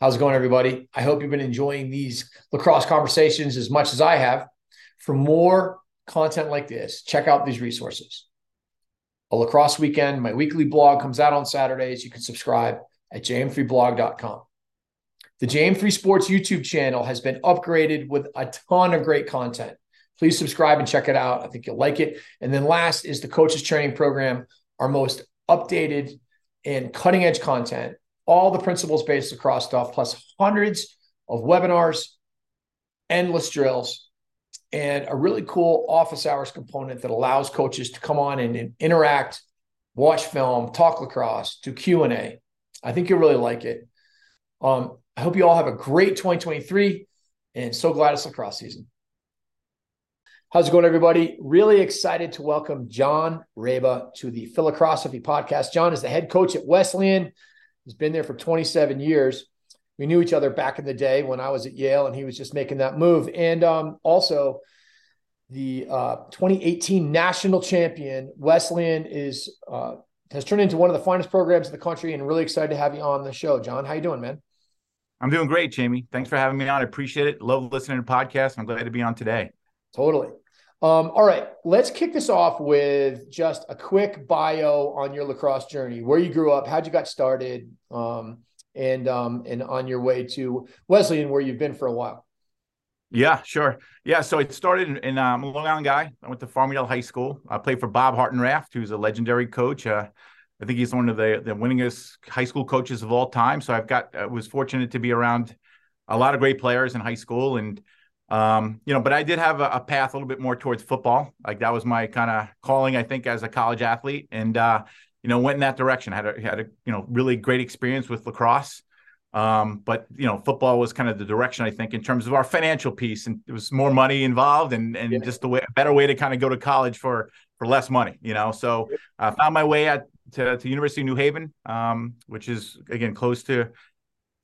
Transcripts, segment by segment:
How's it going, everybody? I hope you've been enjoying these lacrosse conversations as much as I have. For more content like this, check out these resources. A lacrosse weekend, my weekly blog comes out on Saturdays. You can subscribe at jm3blog.com. The JM3 Sports YouTube channel has been upgraded with a ton of great content. Please subscribe and check it out. I think you'll like it. And then last is the coaches training program, our most updated and cutting edge content all the principles based lacrosse stuff, plus hundreds of webinars, endless drills, and a really cool office hours component that allows coaches to come on and, and interact, watch film, talk lacrosse, do Q and A. I think you'll really like it. Um, I hope you all have a great 2023, and so glad it's lacrosse season. How's it going, everybody? Really excited to welcome John Raba to the Philocrosophy podcast. John is the head coach at Wesleyan. He's been there for 27 years. We knew each other back in the day when I was at Yale and he was just making that move. And um, also, the uh, 2018 national champion Wesleyan is uh, has turned into one of the finest programs in the country, and really excited to have you on the show, John. How you doing, man? I'm doing great, Jamie. Thanks for having me on. I appreciate it. Love listening to podcasts. I'm glad to be on today. Totally. Um, all right, let's kick this off with just a quick bio on your lacrosse journey, where you grew up, how'd you got started, um, and um, and on your way to Wesleyan, where you've been for a while. Yeah, sure. Yeah, so it started in, in um, Long Island guy. I went to Farmingdale High School. I played for Bob Hartranft, who's a legendary coach. Uh, I think he's one of the the winningest high school coaches of all time. So I've got I was fortunate to be around a lot of great players in high school and um, you know, but I did have a, a, path a little bit more towards football. Like that was my kind of calling, I think, as a college athlete, and uh, you know, went in that direction. I had a had a you know really great experience with lacrosse. Um, but you know, football was kind of the direction I think in terms of our financial piece, and it was more money involved, and and yeah. just a, way, a better way to kind of go to college for for less money, you know. So I uh, found my way at to, to University of New Haven, um, which is again close to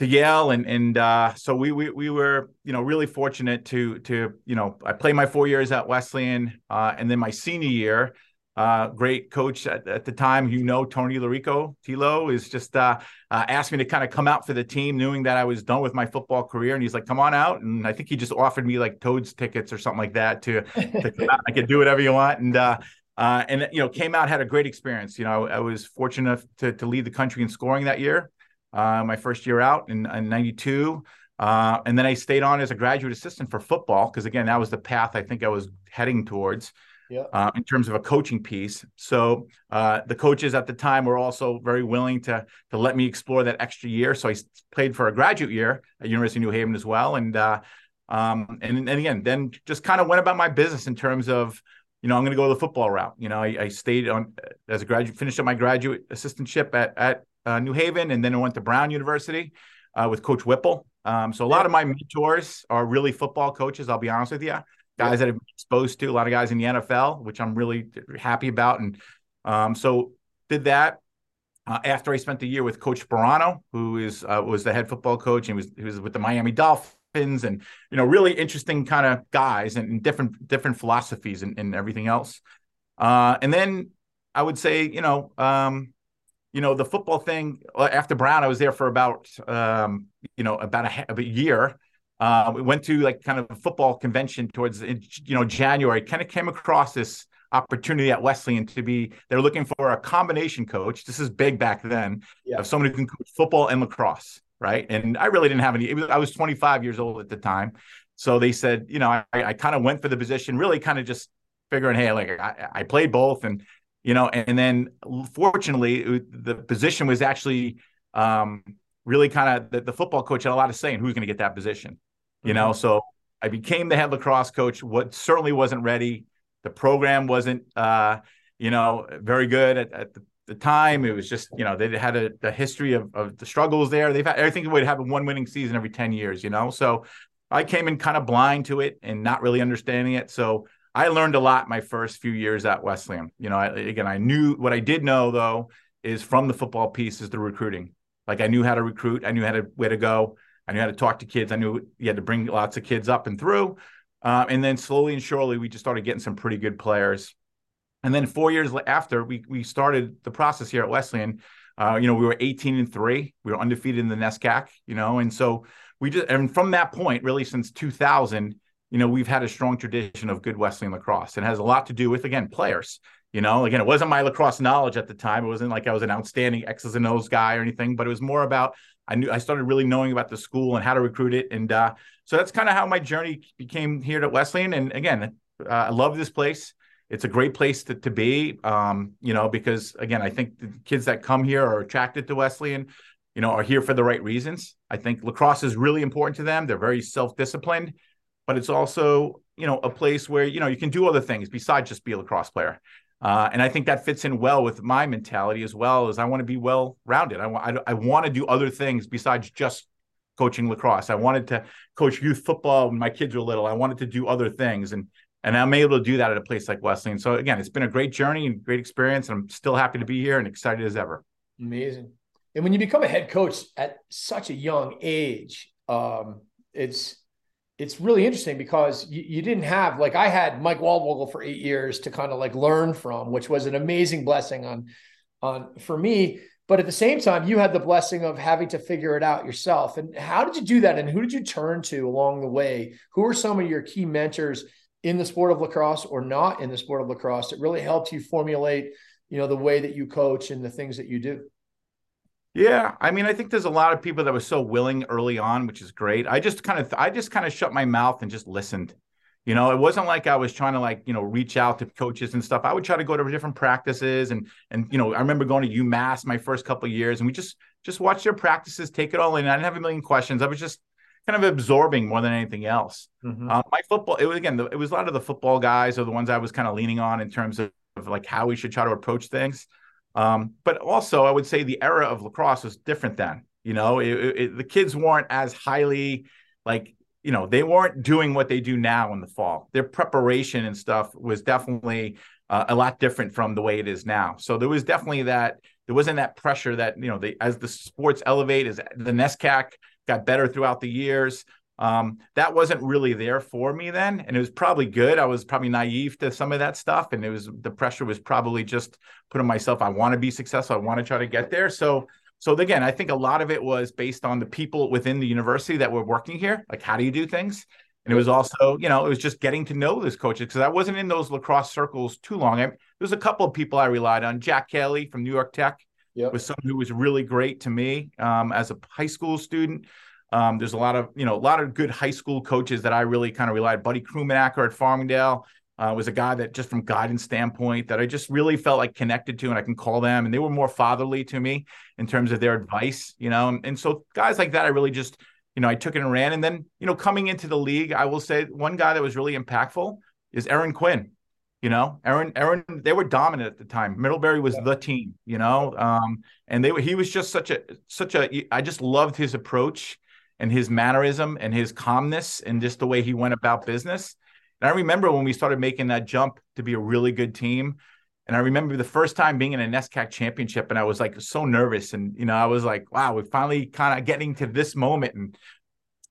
to Yale, and and uh, so we, we we were you know really fortunate to to you know I played my four years at Wesleyan, uh, and then my senior year, uh, great coach at, at, the time, you know Tony Larico Tilo is just uh, uh, asked me to kind of come out for the team, knowing that I was done with my football career, and he's like, "Come on out," and I think he just offered me like Toads tickets or something like that to, to. I could do whatever you want, and. Uh, uh, and you know, came out had a great experience. You know, I was fortunate to to lead the country in scoring that year uh, my first year out in, in 92. Uh, and then I stayed on as a graduate assistant for football because, again, that was the path I think I was heading towards yeah. uh, in terms of a coaching piece. So uh, the coaches at the time were also very willing to to let me explore that extra year. So I played for a graduate year at University of New Haven as well. And uh, um, and, and again, then just kind of went about my business in terms of you know, I'm going to go the football route. You know, I, I, stayed on as a graduate, finished up my graduate assistantship at, at uh, New Haven, and then I went to Brown University uh, with Coach Whipple. Um, so a lot of my mentors are really football coaches. I'll be honest with you, guys that have been exposed to a lot of guys in the NFL, which I'm really happy about. And um, so did that. Uh, after I spent a year with Coach Sparano, who is uh, was the head football coach, and was he was with the Miami Dolphins, and you know really interesting kind of guys and, and, different different philosophies and, and everything else. Uh, and then I would say, you know, um, you know, the football thing uh, after Brown, I was there for about, um, you know, about a, a year. Uh, we went to like kind of a football convention towards, you know, January. Kind of came across this opportunity at Wesleyan to be. They're looking for a combination coach. This is big back then yeah. of someone who can coach football and lacrosse, right? And I really didn't have any. Was, I was 25 years old at the time, so they said, you know, I, I kind of went for the position, really kind of just figuring, hey, like I, I played both and you know, and then fortunately, the position was actually um, really kind of the, the, football coach had a lot of say in who's going to get that position, you mm-hmm. know. So I became the head lacrosse coach. What certainly wasn't ready. The program wasn't, uh, you know, very good at, at the, the time. It was just, you know, they had a, a history of, of the struggles there. They've had, I think would have a one winning season every 10 years, you know? So I came in kind of blind to it and not really understanding it. So I learned a lot my first few years at Wesleyan. You know, I, again, I knew what I did know though is from the football piece is the recruiting. Like I knew how to recruit. I knew how to where to go. I knew how to talk to kids. I knew you had to bring lots of kids up and through. Uh, and then slowly and surely, we just started getting some pretty good players. And then four years after, we we started the process here at Wesleyan. Uh, you know, we were 18 and three. We were undefeated in the NESCAC. You know, and so we just and from that point, really since 2000, you know, we've had a strong tradition of good Wesleyan lacrosse. It has a lot to do with again players. You know, again, it wasn't my lacrosse knowledge at the time. It wasn't like I was an outstanding X's and O's guy or anything, but it was more about I knew I started really knowing about the school and how to recruit it, and uh, so that's kind of how my journey became here at Wesleyan. And again, uh, I love this place. It's a great place to, to be, um, you know, because again, I think the kids that come here are attracted to Wesleyan, you know, are here for the right reasons. I think lacrosse is really important to them. They're very self disciplined, but it's also, you know, a place where, you know, you can do other things besides just be a lacrosse player. Uh, and I think that fits in well with my mentality as well as I want to be well rounded. I, I, I want to do other things besides just coaching lacrosse. I wanted to coach youth football when my kids were little. I wanted to do other things. And and I'm able to do that at a place like Wesleyan. So again, it's been a great journey and great experience. And I'm still happy to be here and excited as ever. Amazing. And when you become a head coach at such a young age, um, it's it's really interesting because you, you, didn't have like I had Mike Waldvogel for eight years to kind of like learn from, which was an amazing blessing on on for me. But at the same time, you had the blessing of having to figure it out yourself. And how did you do that? And who did you turn to along the way? Who are some of your key mentors in the sport of lacrosse or not in the sport of lacrosse that really helped you formulate, you know, the way that you coach and the things that you do? Yeah, I mean, I think there's a lot of people that were so willing early on, which is great. I just kind of, I just kind of shut my mouth and just listened. You know, it wasn't like I was trying to like, you know, reach out to coaches and stuff. I would try to go to different practices and and you know, I remember going to UMass my first couple years and we just just watch their practices, take it all in. I didn't have a million questions. I was just kind of absorbing more than anything else. Mm-hmm. Uh, my football, it was again, it was a lot of the football guys are the ones I was kind of leaning on in terms of, of like how we should try to approach things. Um, but also, I would say the era of lacrosse was different then. You know, it, it, the kids weren't as highly like you know they weren't doing what they do now in the fall. Their preparation and stuff was definitely uh, a lot different from the way it is now. So there was definitely that. There wasn't that pressure that you know they, as the sports elevate, as the NESCAC got better throughout the years. Um, that wasn't really there for me then, and it was probably good. I was probably naive to some of that stuff, and it was the pressure was probably just putting myself. I want to be successful. I want to try to get there. So, so again, I think a lot of it was based on the people within the university that were working here. Like, how do you do things? And it was also, you know, it was just getting to know those coaches because I wasn't in those lacrosse circles too long. I, there was a couple of people I relied on. Jack Kelly from New York Tech yep. was someone who was really great to me um, as a high school student. Um, there's a lot of you know a lot of good high school coaches that I really kind of relied. Buddy Krumanacker at Farmingdale uh, was a guy that just from guidance standpoint that I just really felt like connected to, and I can call them, and they were more fatherly to me in terms of their advice, you know. And, and so guys like that, I really just you know I took it and ran. And then you know coming into the league, I will say one guy that was really impactful is Erin Quinn. You know, Erin, Erin, they were dominant at the time. Middlebury was yeah. the team, you know, um, and they were. He was just such a, such a. I just loved his approach and his mannerism and his calmness and just the way he went about business. And I remember when we started making that jump to be a really good team. And I remember the first time being in a NESCAC championship, and I was like so nervous. And you know, I was like, wow, we're finally kind of getting to this moment. And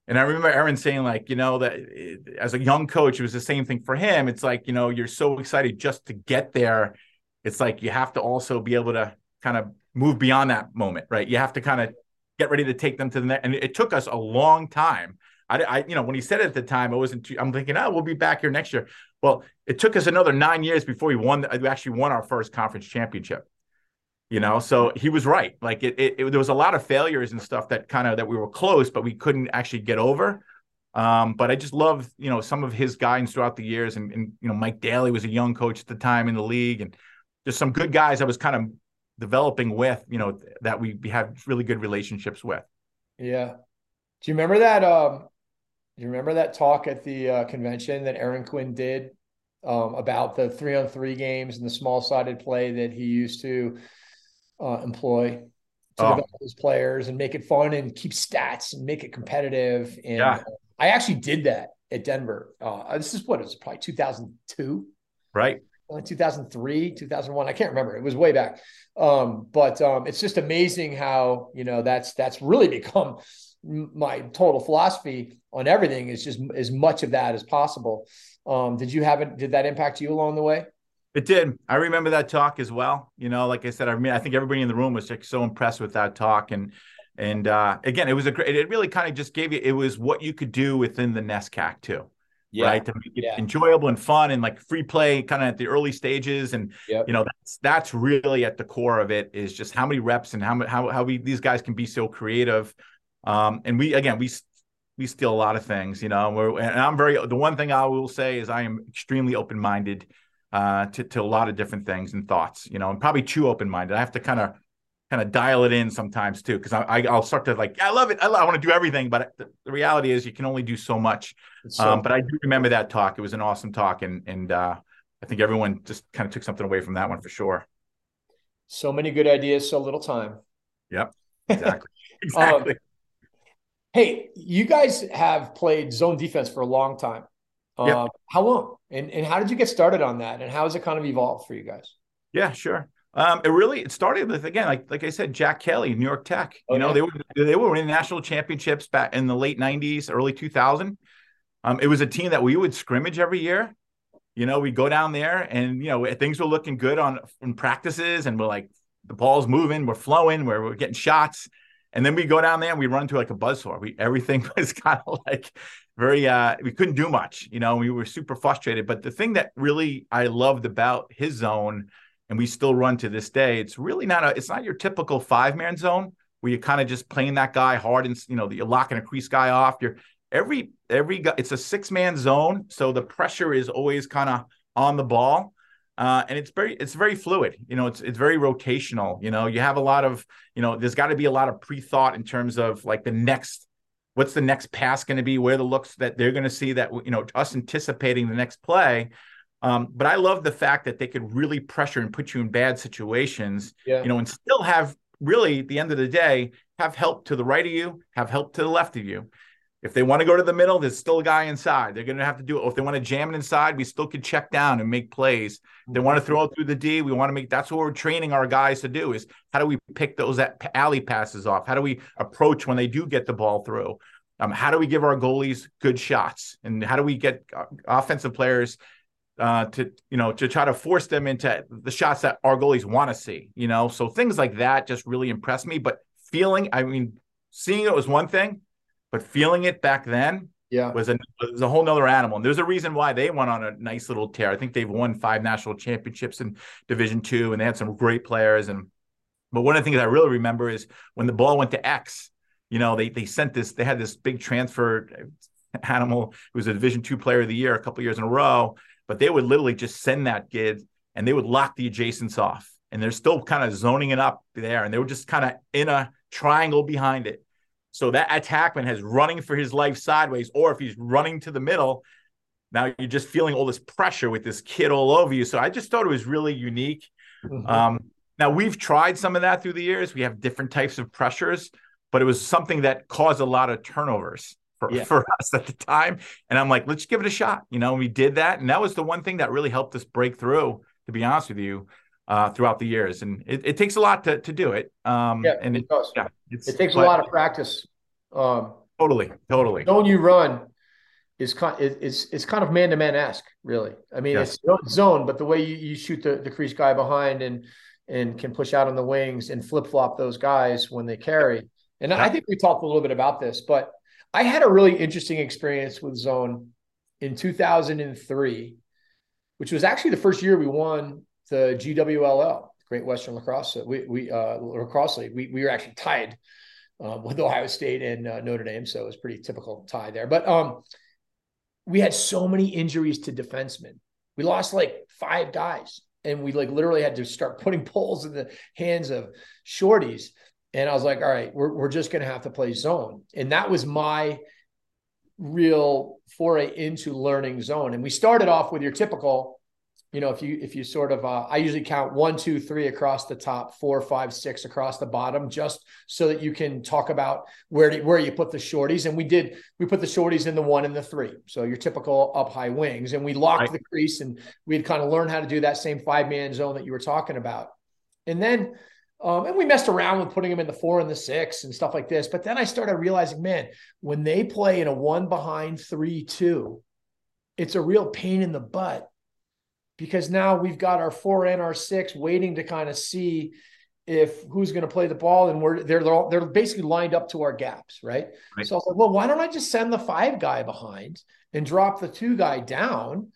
and I remember Erin saying, like, you know, that eh, as a young coach, it was the same thing for him. It's like, you know, you're so excited just to get there. It's like you have to also be able to kind of move beyond that moment, right? You have to kind of get ready to take them to the next. And it took us a long time. I, I, you know, when he said it at the time, I wasn't. Too, I'm thinking, oh, we'll be back here next year. Well, it took us another nine years before we won. We actually won our first conference championship. You know, so he was right. Like it, it, it there was a lot of failures and stuff that kind of that we were close, but we couldn't actually get over. Um, but I just love, you know, some of his guidance throughout the years, and, and you know, Mike Daly was a young coach at the time in the league, and just some good guys I was kind of developing with, you know, that we have really good relationships with. Yeah. Do you remember that? Um, do you remember that talk at the uh, convention that Erin Quinn did um, about the three on three games and the small sided play that he used to uh, employ to Oh. develop those players and make it fun and keep stats and make it competitive. And Yeah. uh, I actually did that at Denver. Uh, this is what it was probably 2002, Right. Uh, 2003, 2001. I can't remember. It was way back. Um, but um, it's just amazing how you know that's that's really become my total philosophy on everything is just as much of that as possible. Um, did you have it? Did that impact you along the way? It did. I remember that talk as well. You know, like I said, I mean, I think everybody in the room was like so impressed with that talk. And and uh again, it was a great. It really kind of just gave you. It was what you could do within the NESCAC too, right? To make it Yeah. enjoyable and fun and like free play, kind of at the early stages. And Yep. you know, that's that's really at the core of it is just how many reps and how how how we these guys can be so creative. Um, and we again we we steal a lot of things, you know. and We're, and I'm very the one thing I will say is I am extremely open minded uh, to to a lot of different things and thoughts, you know, and probably too open minded. I have to kind of kind of dial it in sometimes too, because I, I I'll start to like I love it, I, I want to do everything, but the, the reality is you can only do so much. So- um, but I do remember that talk; it was an awesome talk, and and uh, I think everyone just kind of took something away from that one for sure. so many good ideas, so little time. Yep, exactly, exactly. Hey, you guys have played zone defense for a long time. Yep. Uh, How long? And and how did you get started on that? And how has it kind of evolved for you guys? Yeah, sure. Um, it really it started with again, like like I said, Jack Kelly, New York Tech. You know, they were they were winning national championships back in the late '90s, early 2000. Um, it was a team that we would scrimmage every year. You know, we go down there, and you know things were looking good on in practices, and we're like the ball's moving, we're flowing, we're, we're getting shots, and then we go down there and we run to like a buzzsaw. We everything was kind of like very uh we couldn't do much you know we were super frustrated but the thing that really i loved about his zone and we still run to this day it's really not a it's not your typical five man zone where you're kind of just playing that guy hard and you know you're locking a crease guy off. You're every every guy it's a six man zone so the pressure is always kind of on the ball uh, and it's very it's very fluid you know it's it's very rotational you know you have a lot of you know there's got to be a lot of pre-thought in terms of like the next what's the next pass going to be where the looks that they're going to see that you know us anticipating the next play um, but i love the fact that they could really pressure and put you in bad situations Yeah. you know and still have really at the end of the day have help to the right of you have help to the left of you if they want to go to the middle, there's still a guy inside. They're going to have to do it. If they want to jam it inside, we still could check down and make plays. If they want to throw it through the D. We want to make that's what we're training our guys to do is how do we pick those at- alley passes off? How do we approach when they do get the ball through? Um, how do we give our goalies good shots? And how do we get uh, offensive players uh, to you know to try to force them into the shots that our goalies want to see? You know, so things like that just really impressed me. But feeling, I mean, seeing it was one thing, but feeling it back then Yeah. was a was a whole nother animal. And there's a reason why they went on a nice little tear. I think they've won five national championships in Division Two, and they had some great players. And but one of the things I really remember is when the ball went to X. You know, they they sent this. They had this big transfer animal who was a Division Two Player of the Year a couple years in a row. But they would literally just send that kid, and they would lock the adjacents off, and they're still kind of zoning it up there, and they were just kind of in a triangle behind it. So that attackman has running for his life sideways, or if he's running to the middle, now you're just feeling all this pressure with this kid all over you. So I just thought it was really unique. Mhm. Um, now we've tried some of that through the years. We have different types of pressures, but it was something that caused a lot of turnovers for, Yeah. for us at the time. And I'm like, let's give it a shot. You know, we did that, and that was the one thing that really helped us break through. To be honest with you, uh, throughout the years, and it, it takes a lot to to do it. Um, Yeah, and it does. yeah, it's, It takes a lot of practice. Um, Totally, totally. zone you run is kind it's it's kind of man to man esque, really. I mean, Yes. it's zone- zone, but the way you, you shoot the, the crease guy behind and and can push out on the wings and flip flop those guys when they carry. And I think we talked a little bit about this, but I had a really interesting experience with zone in 2003, which was actually the first year we won the GWLL, Great Western Lacrosse. We we uh, lacrosse league. We we were actually tied um, with Ohio State and uh, Notre Dame, so it was pretty typical tie there. But um, we had so many injuries to defensemen. We lost like five guys, and we like literally had to start putting poles in the hands of shorties. And I was like, all right, we're we're just gonna have to play zone, and that was my real foray into learning zone. And we started off with your typical you know, if you if you sort of, uh, I usually count one, two, three across the top, four, five, six across the bottom, just so that you can talk about where to, where you put the shorties. And we did we put the shorties in the one and the three, so your typical up high wings, and we locked right. the crease, and we'd kind of learned how to do that same five man zone that you were talking about, and then. Um, and we messed around with putting them in the four and the six and stuff like this. But then I started realizing, man, when they play in a one behind three, two, it's a real pain in the butt because now we've got our four and our six waiting to kind of see if who's going to play the ball and we're they're they're, all, they're basically lined up to our gaps, right? right? So I was like, well, why don't I just send the five guy behind and drop the two guy down,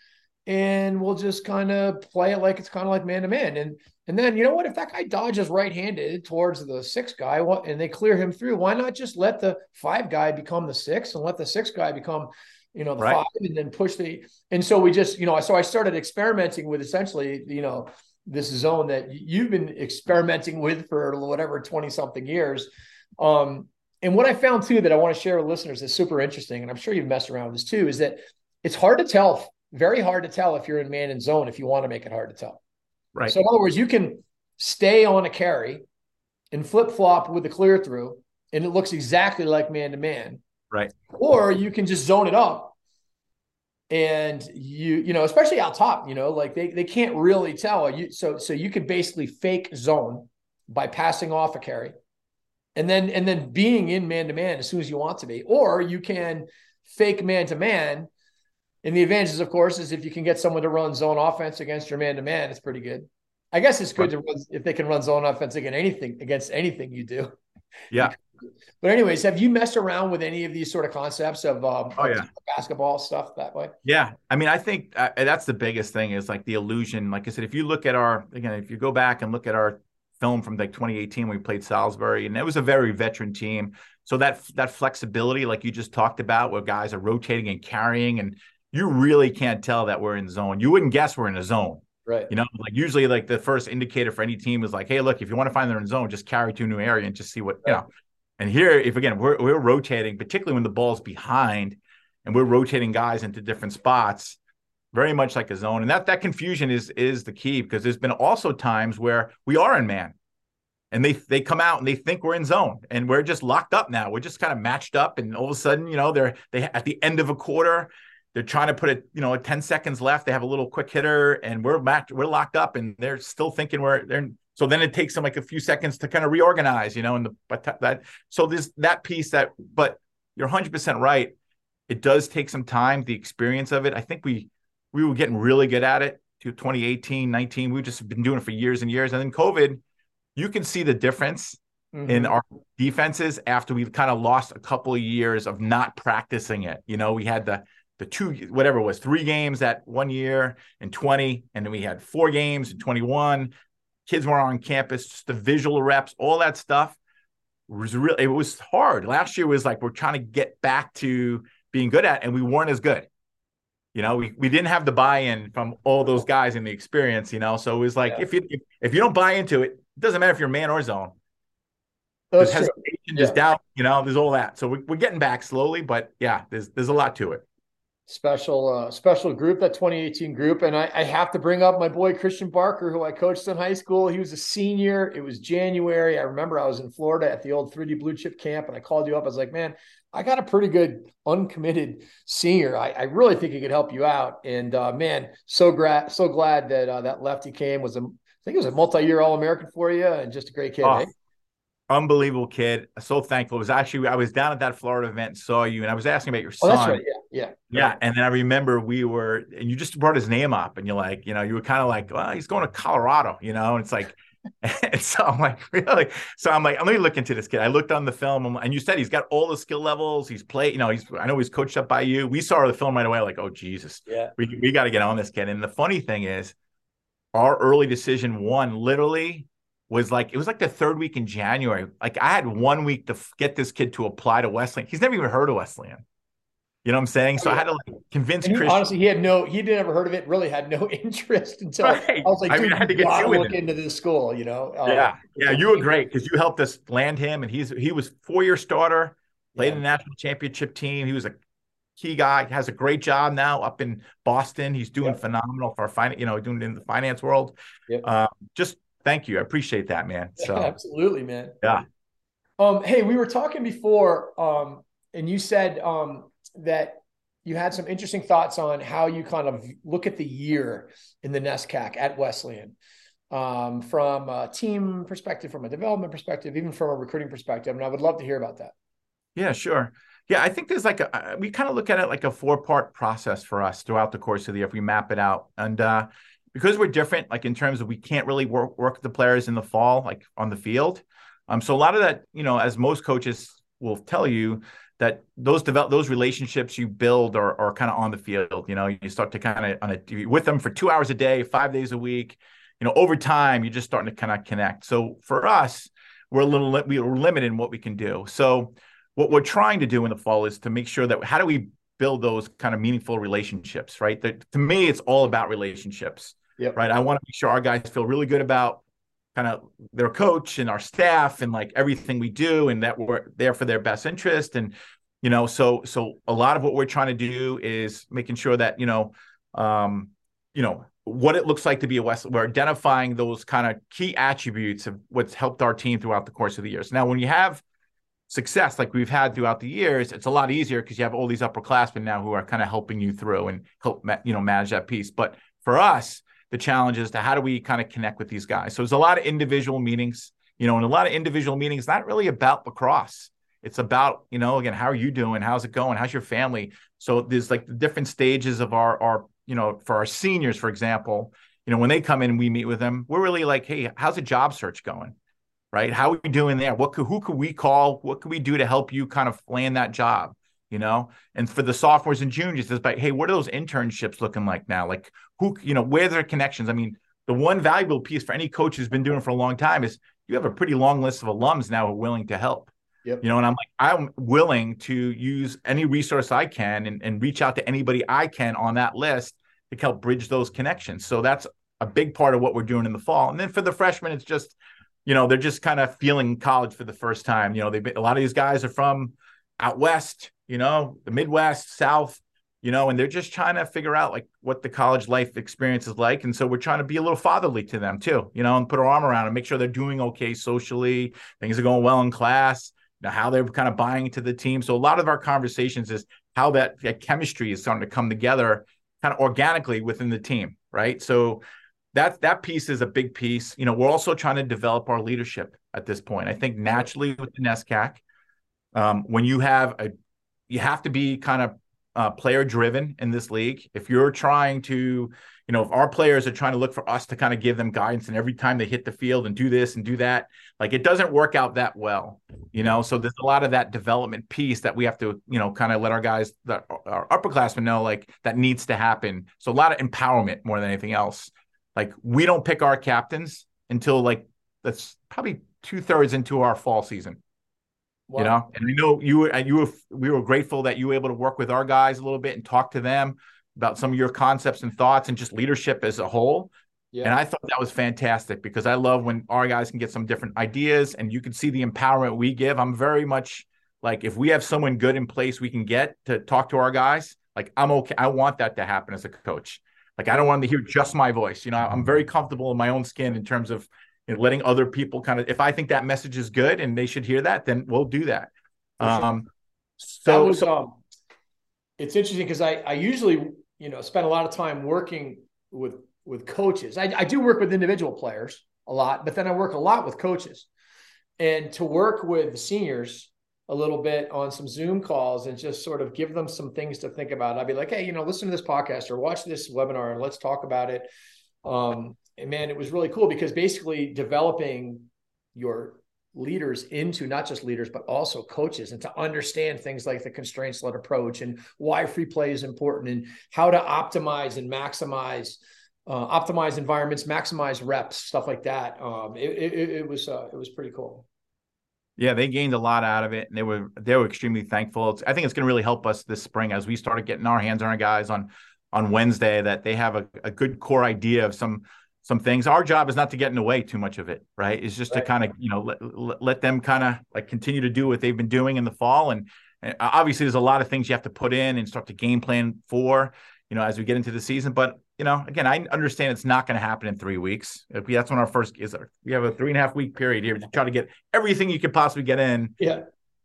and we'll just kind of play it like it's kind of like man to man. And and then you know what? If that guy dodges right handed towards the six guy, and they clear him through, why not just let the five guy become the six and let the six guy become you know, the right. five and then push the, and so we just, you know, so I started experimenting with essentially, you know, this zone that you've been experimenting with for whatever 20 something years. Um, and what I found too that I want to share with listeners is super interesting, and I'm sure you've messed around with this too, is that it's hard to tell, very hard to tell if you're in man and zone if you want to make it hard to tell. Right. So in other words, you can stay on a carry and flip flop with a clear through, and it looks exactly like man to man. Right. Or you can just zone it up and you you know especially out top you know like they, they can't really tell you so so you could basically fake zone by passing off a carry and then and then being in man to man as soon as you want to be or you can fake man to man and the advantages of course is if you can get someone to run zone offense against your man to man it's pretty good i guess it's good to run if they can run zone offense against anything against anything you do yeah but anyways, have you messed around with any of these sort of concepts of um, oh, yeah. basketball stuff that way? Yeah, I mean, I think uh, that's the biggest thing is like the illusion. Like I said, if you look at our again, if you go back and look at our film from like 2018 we played Salisbury, and it was a very veteran team. So that that flexibility, like you just talked about, where guys are rotating and carrying, and you really can't tell that we're in zone. You wouldn't guess we're in a zone. Right. You know, like usually like the first indicator for any team is like, hey, look, if you want to find their zone, just carry to a new area and just see what, you know. And here, if again, we're, we're rotating, particularly when the ball's behind and we're rotating guys into different spots, very much like a zone. And that that confusion is is the key because there's been also times where we are in man and they they come out and they think we're in zone and we're just locked up now. We're just kind of matched up and all of a sudden, you know, they're they at the end of a quarter, they're trying to put it, you know, 10 seconds left. They have a little quick hitter and we're matched, we're locked up and they're still thinking we're they're so then it takes them like a few seconds to kind of reorganize, you know, and the but that so this that piece that but you're 100% right. It does take some time, the experience of it. I think we we were getting really good at it to 2018, 19. We've just been doing it for years and years. And then COVID, you can see the difference mm-hmm. in our defenses after we've kind of lost a couple of years of not practicing it. You know, we had the the two whatever it was three games that one year in 20 and then we had four games in 21 kids were on campus, just the visual reps, all that stuff was real. It was hard. Last year was like we're trying to get back to being good at, and we weren't as good. You know, we, we didn't have the buy-in from all those guys in the experience. You know, so it was like yeah. if you if, if, you don't buy into it, it doesn't matter if you're man or zone. There's hesitation, yeah. there's doubt. You know, there's all that. So we, we're getting back slowly, but yeah, there's there's a lot to it special uh, special group that 2018 group. And I, I, have to bring up my boy christian barker who i coached in high school. He was a senior. It was january. I remember i was in florida at the old 3d blue chip camp and i called you up. I was like man i got a pretty good uncommitted senior. I, I really think he could help you out. And uh, man so glad so glad that uh, that lefty came was a I think it was a multi-year All-American for you and just a great kid. Oh, eh? Unbelievable kid. So thankful. It was actually I was down at that Florida event, saw you, and I was asking about your son. Oh, that's right. Yeah, yeah, yeah. And then I remember we were, and you just brought his name up, and you're like, you know, you were kind of like, well, he's going to Colorado, you know, and it's like. and so I'm like, really? So I'm like, let me look into this kid. I looked on the film, and you said he's got all the skill levels. He's played, you know, he's I know he's coached up by you. We saw the film right away, like, oh Jesus, yeah, we we got to get on this kid. And the funny thing is, our early decision one literally was like it was like the third week in January. Like I had one week to get this kid to apply to Wesleyan. He's never even heard of Wesleyan. You know what I'm saying? So yeah. I had to like convince Chris. Honestly, he had no, he never heard of it. Really had no interest until right. I was like, dude, I, mean, I had to get you look into this school. You know? Uh, yeah, yeah. You were great because you helped us land him, and he's he was four year starter, played yeah. in the national championship team. He was a key guy, has a great job now up in Boston. He's doing Yep. phenomenal for finance, you know, doing it in the finance world. Yep. Uh, just thank you. I appreciate that, man. So Absolutely, man. Yeah. Um, hey, we were talking before, um, and you said um, that you had some interesting thoughts on how you kind of look at the year in the NESCAC at Wesleyan um, from a team perspective, from a development perspective, even from a recruiting perspective. And I would love to hear about that. Yeah, sure. Yeah, I think there's like a we kind of look at it like a four part process for us throughout the course of the year if we map it out. And uh because we're different, like in terms of we can't really work work the players in the fall, like on the field. Um, so a lot of that, you know, as most coaches will tell you, that those develop those relationships you build are, are kind of on the field. You know, you start to kind of on a with them for two hours a day, five days a week. You know, over time, you're just starting to kind of connect. So for us, we're a little we're limited in what we can do. So what we're trying to do in the fall is to make sure that how do we build those kind of meaningful relationships, right? That to me, it's all about relationships. Yep. Right. I want to make sure our guys feel really good about kind of their coach and our staff and like everything we do and that we're there for their best interest and you know so so a lot of what we're trying to do is making sure that you know um you know what it looks like to be a West we're identifying those kind of key attributes of what's helped our team throughout the course of the years now when you have success like we've had throughout the years it's a lot easier because you have all these upperclassmen now who are kind of helping you through and help you know manage that piece but for us the challenge is to how do we kind of connect with these guys. So there's a lot of individual meetings, you know, and a lot of individual meetings, not really about lacrosse. It's about, you know, again, how are you doing? How's it going? How's your family? So there's like the different stages of our, our, you know, for our seniors, for example, you know, when they come in and we meet with them, we're really like, hey, how's the job search going? Right? How are we doing there? What could, who could we call? What could we do to help you kind of land that job? You know? And for the sophomores and juniors it's like hey what are those internships looking like now? Like who you know where are their connections? I mean the one valuable piece for any coach who's been doing it for a long time is you have a pretty long list of alums now who are willing to help. Yep. you know and i'm like i'm willing to use any resource i can and, and reach out to anybody i can on that list to help bridge those connections. So that's a big part of what we're doing in the fall. And then for the freshmen it's just you know they're just kind of feeling college for the first time. You know they a lot of these guys are from out west you know, the Midwest, South, you know, and they're just trying to figure out like what the college life experience is like. And so we're trying to be a little fatherly to them too, you know, and put our arm around and make sure they're doing okay socially, things are going well in class, you know, how they're kind of buying into the team. So a lot of our conversations is how that, that chemistry is starting to come together kind of organically within the team, right? So that that piece is a big piece. You know, we're also trying to develop our leadership at this point. I think naturally with the NESCAC, um, when you have a you have to be kind of uh, player driven in this league. If you're trying to, you know, if our players are trying to look for us to kind of give them guidance and every time they hit the field and do this and do that, like it doesn't work out that well, you know. So there's a lot of that development piece that we have to, you know, kind of let our guys, that our upperclassmen know, like that needs to happen. So a lot of empowerment more than anything else. Like we don't pick our captains until like that's probably two thirds into our fall season. Wow. You know, and I know you were, and you were, we were grateful that you were able to work with our guys a little bit and talk to them about some of your concepts and thoughts and just leadership as a whole. Yeah. And I thought that was fantastic because I love when our guys can get some different ideas and you can see the empowerment we give. I'm very much like if we have someone good in place we can get to talk to our guys, like I'm okay. I want that to happen as a coach. Like I don't want them to hear just my voice. You know, I'm very comfortable in my own skin in terms of you know, letting other people kind of if I think that message is good and they should hear that, then we'll do that. Um, so, that was, so um, it's interesting because I I usually you know spend a lot of time working with with coaches. I, I do work with individual players a lot, but then I work a lot with coaches, and to work with the seniors a little bit on some Zoom calls and just sort of give them some things to think about. I'd be like, hey, you know, listen to this podcast or watch this webinar and let's talk about it. Um, and man, it was really cool because basically developing your leaders into not just leaders but also coaches and to understand things like the constraints led approach and why free play is important and how to optimize and maximize uh, optimize environments maximize reps stuff like that. Um, it, it, it, was uh, it was pretty cool. Yeah they gained a lot out of it and they were they were extremely thankful. It's, i think it's going to really help us this spring as we started getting our hands on our guys on on wednesday that they have a, a good core idea of some some things. Our job is not to get in the way too much of it, right? It's just right. to kind of, you know, let, let them kind of like continue to do what they've been doing in the fall and And obviously, there's a lot of things you have to put in and start to game plan for, you know, as we get into the season. But you know, again, I understand it's not going to happen in three weeks. That's when our first is. We have a three and a half week period here to try to get everything you could possibly get in. Yeah.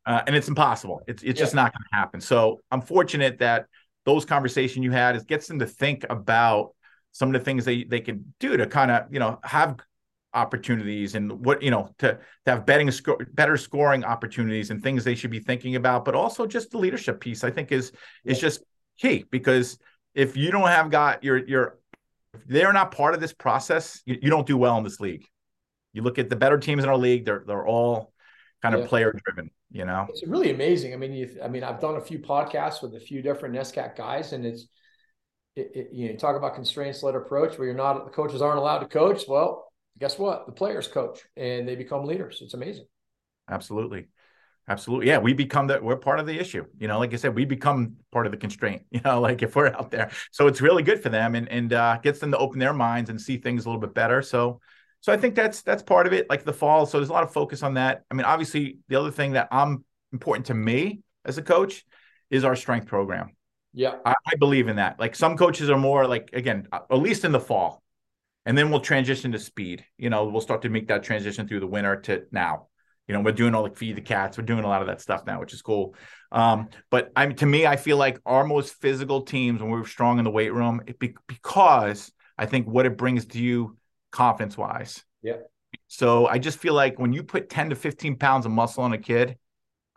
Uh, and it's impossible. It's it's yeah. just not going to happen. So I'm fortunate that those conversation you had is gets them to think about some of the things they they can do to kind of you know have opportunities and what you know to, to have betting sco- better scoring opportunities and things they should be thinking about but also just the leadership piece i think is is just key because if you don't have got your your if they're not part of this process you, you don't do well in this league. You look at the better teams in our league they're they're all kind of player driven you know? It's really amazing. I mean you i mean i've done a few podcasts with a few different NESCAC guys and it's it, it, you know, talk about constraints led approach where you're not the coaches aren't allowed to coach well guess what? The players coach and they become leaders. It's amazing. Absolutely. Absolutely. Yeah. We become that we're part of the issue. You know, like I said, we become part of the constraint, you know, like if we're out there. So it's really good for them and, and uh, gets them to open their minds and see things a little bit better. So, so I think that's, that's part of it, like the fall. So there's a lot of focus on that. I mean, obviously the other thing that I'm important to me as a coach is our strength program. Yeah. I, I believe in that. Like some coaches are more like, again, at least in the fall, and then we'll transition to speed. You know, we'll start to make that transition through the winter to now. You know, we're doing all the feed the cats. We're doing a lot of that stuff now, which is cool. Um, but I'm to me, I feel like our most physical teams when we're strong in the weight room, it be, because I think what it brings to you confidence wise. Yeah. So I just feel like when you put 10 to 15 pounds of muscle on a kid,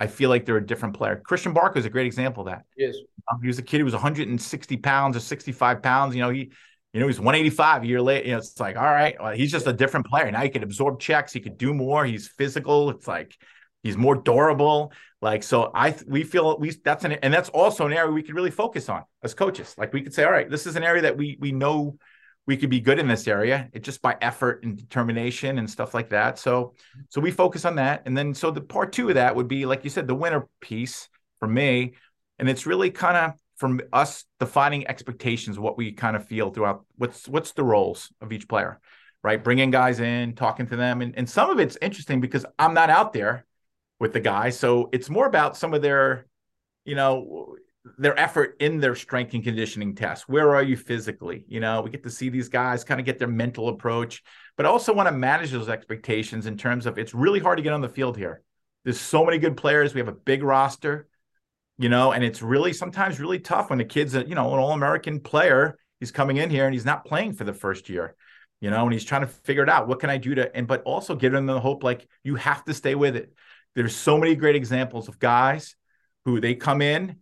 I feel like they're a different player. Christian Barker is a great example of that. He is. Um, he was a kid who was 160 pounds or 65 pounds. You know, he you know, he's 185 a year later. You know, it's like, all right, well, he's just a different player. Now he can absorb checks, he could do more. He's physical. It's like he's more durable. Like, so I we feel we that's an and that's also an area we could really focus on as coaches. Like we could say, all right, this is an area that we we know we could be good in this area. It just by effort and determination and stuff like that. So so we focus on that. And then so the part two of that would be, like you said, the winner piece for me. And it's really kind of from us defining expectations, what we kind of feel throughout what's what's the roles of each player, right? Bringing guys in, talking to them, and and some of it's interesting because I'm not out there with the guys, so it's more about some of their, you know, their effort in their strength and conditioning tests. Where are you physically? You know, we get to see these guys kind of get their mental approach, but I also want to manage those expectations in terms of it's really hard to get on the field here. There's so many good players. We have a big roster you know, and it's really sometimes really tough when the kid's a, you know, an all American player. He's coming in here and he's not playing for the first year, you know, and he's trying to figure it out. What can I do to, and but also give them the hope like you have to stay with it. There's so many great examples of guys who they come in,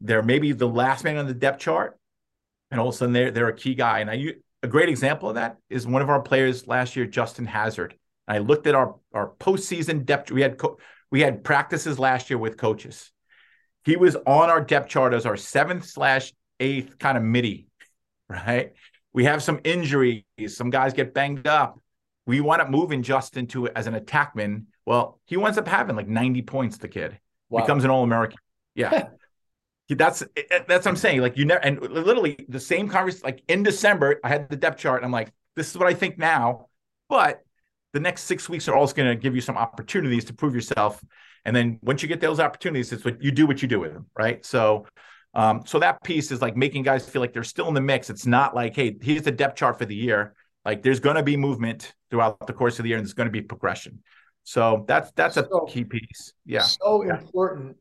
they're maybe the last man on the depth chart, and all of a sudden they're they're a key guy. And I a great example of that is one of our players last year, Justin Hazard. I looked at our our postseason depth. We had co- we had practices last year with coaches he was on our depth chart as our seventh slash eighth kind of midi, right? We have some injuries. Some guys get banged up. We want to move in Justin to as an attackman. Well, he winds up having like 90 points. The kid wow. becomes an All American. Yeah. that's that's what I'm saying. Like you never and literally the same conversation. Like in December, I had the depth chart. I'm like, this is what I think now. But the next six weeks are also going to give you some opportunities to prove yourself. And then once you get those opportunities, it's what you do what you do with them, right? So um, so that piece is like making guys feel like they're still in the mix. It's not like, hey, here's the depth chart for the year. Like there's going to be movement throughout the course of the year, and there's going to be progression. So that's that's a so, key piece. Yeah. So important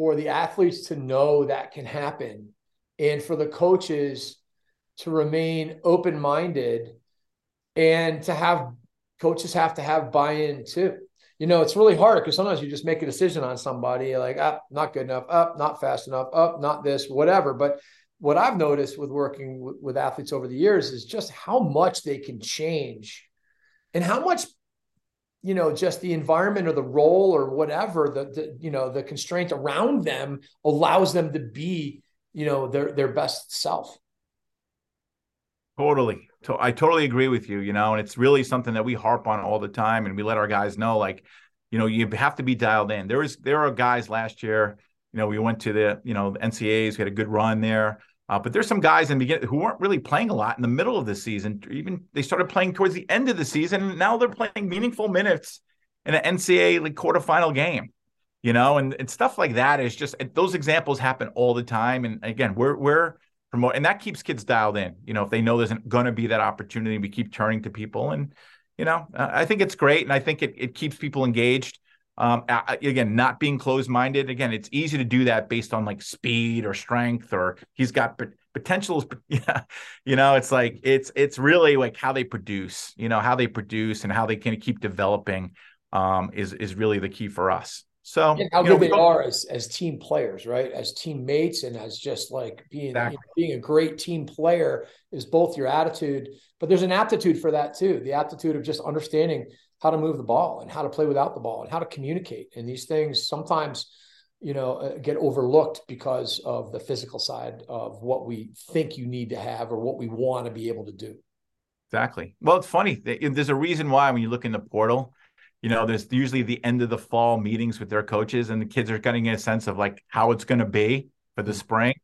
for the athletes to know that can happen, and for the coaches to remain open minded, and to have coaches have to have buy in too. You know, it's really hard because sometimes you just make a decision on somebody like, up, oh, not good enough, up, oh, not fast enough, up, oh, not this, whatever. But what I've noticed with working w- with athletes over the years is just how much they can change and how much, you know, just the environment or the role or whatever, the, the you know, the constraint around them allows them to be, you know, their, their best self. Totally. I totally agree with you, you know, and it's really something that we harp on all the time and we let our guys know like, you know, you have to be dialed in. There is there are guys last year, you know, we went to the, you know, the NCAAs, we had a good run there. Uh, but there's some guys in the beginning who weren't really playing a lot in the middle of the season. Even they started playing towards the end of the season. And now they're playing meaningful minutes in an NCAA like quarterfinal game. you know, and, and stuff like that is just those examples happen all the time. And again, we're we're promote and that keeps kids dialed in. You know, if they know there's going to be that opportunity, we keep turning to people, and you know, I think it's great, and I think it it keeps people engaged. Um, again, not being closed minded. Again, it's easy to do that based on like speed or strength, or he's got potentials. Yeah, you know, it's like it's it's really like how they produce. You know, how they produce and how they can keep developing um, is is really the key for us. So and how good know, they are as as team players, right? As teammates and as just like being exactly. you know, being a great team player is both your attitude, but there's an aptitude for that too. The aptitude of just understanding how to move the ball and how to play without the ball and how to communicate. And these things sometimes, you know, uh, get overlooked because of the physical side of what we think you need to have or what we want to be able to do. Exactly. Well, it's funny. There's a reason why when you look in the portal, you know, there's usually the end of the fall meetings with their coaches, and the kids are getting a sense of like how it's going to be for the mm-hmm. spring.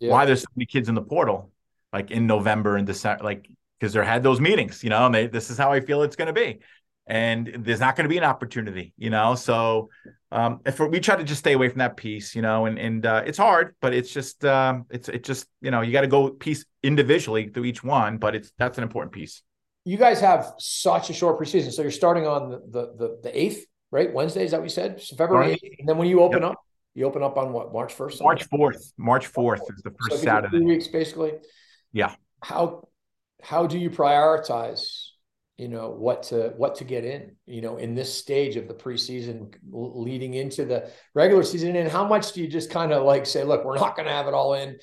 Yeah. Why there's so many kids in the portal, like in November and December, like because they had those meetings, you know, and they this is how I feel it's going to be, and there's not going to be an opportunity, you know. So, um, if we try to just stay away from that piece, you know, and and uh, it's hard, but it's just um, it's it just you know you got to go piece individually through each one, but it's that's an important piece you guys have such a short preseason. So you're starting on the the the eighth, right? Wednesday, is that what you said? February 8th. And then when you open yep. up, you open up on what, March 1st? March 4th. March 4th is the first so Saturday. Three weeks basically. Yeah. How how do you prioritize you know what to what to get in you know in this stage of the preseason leading into the regular season. And how much do you just kind of like say look we're not going to have it all in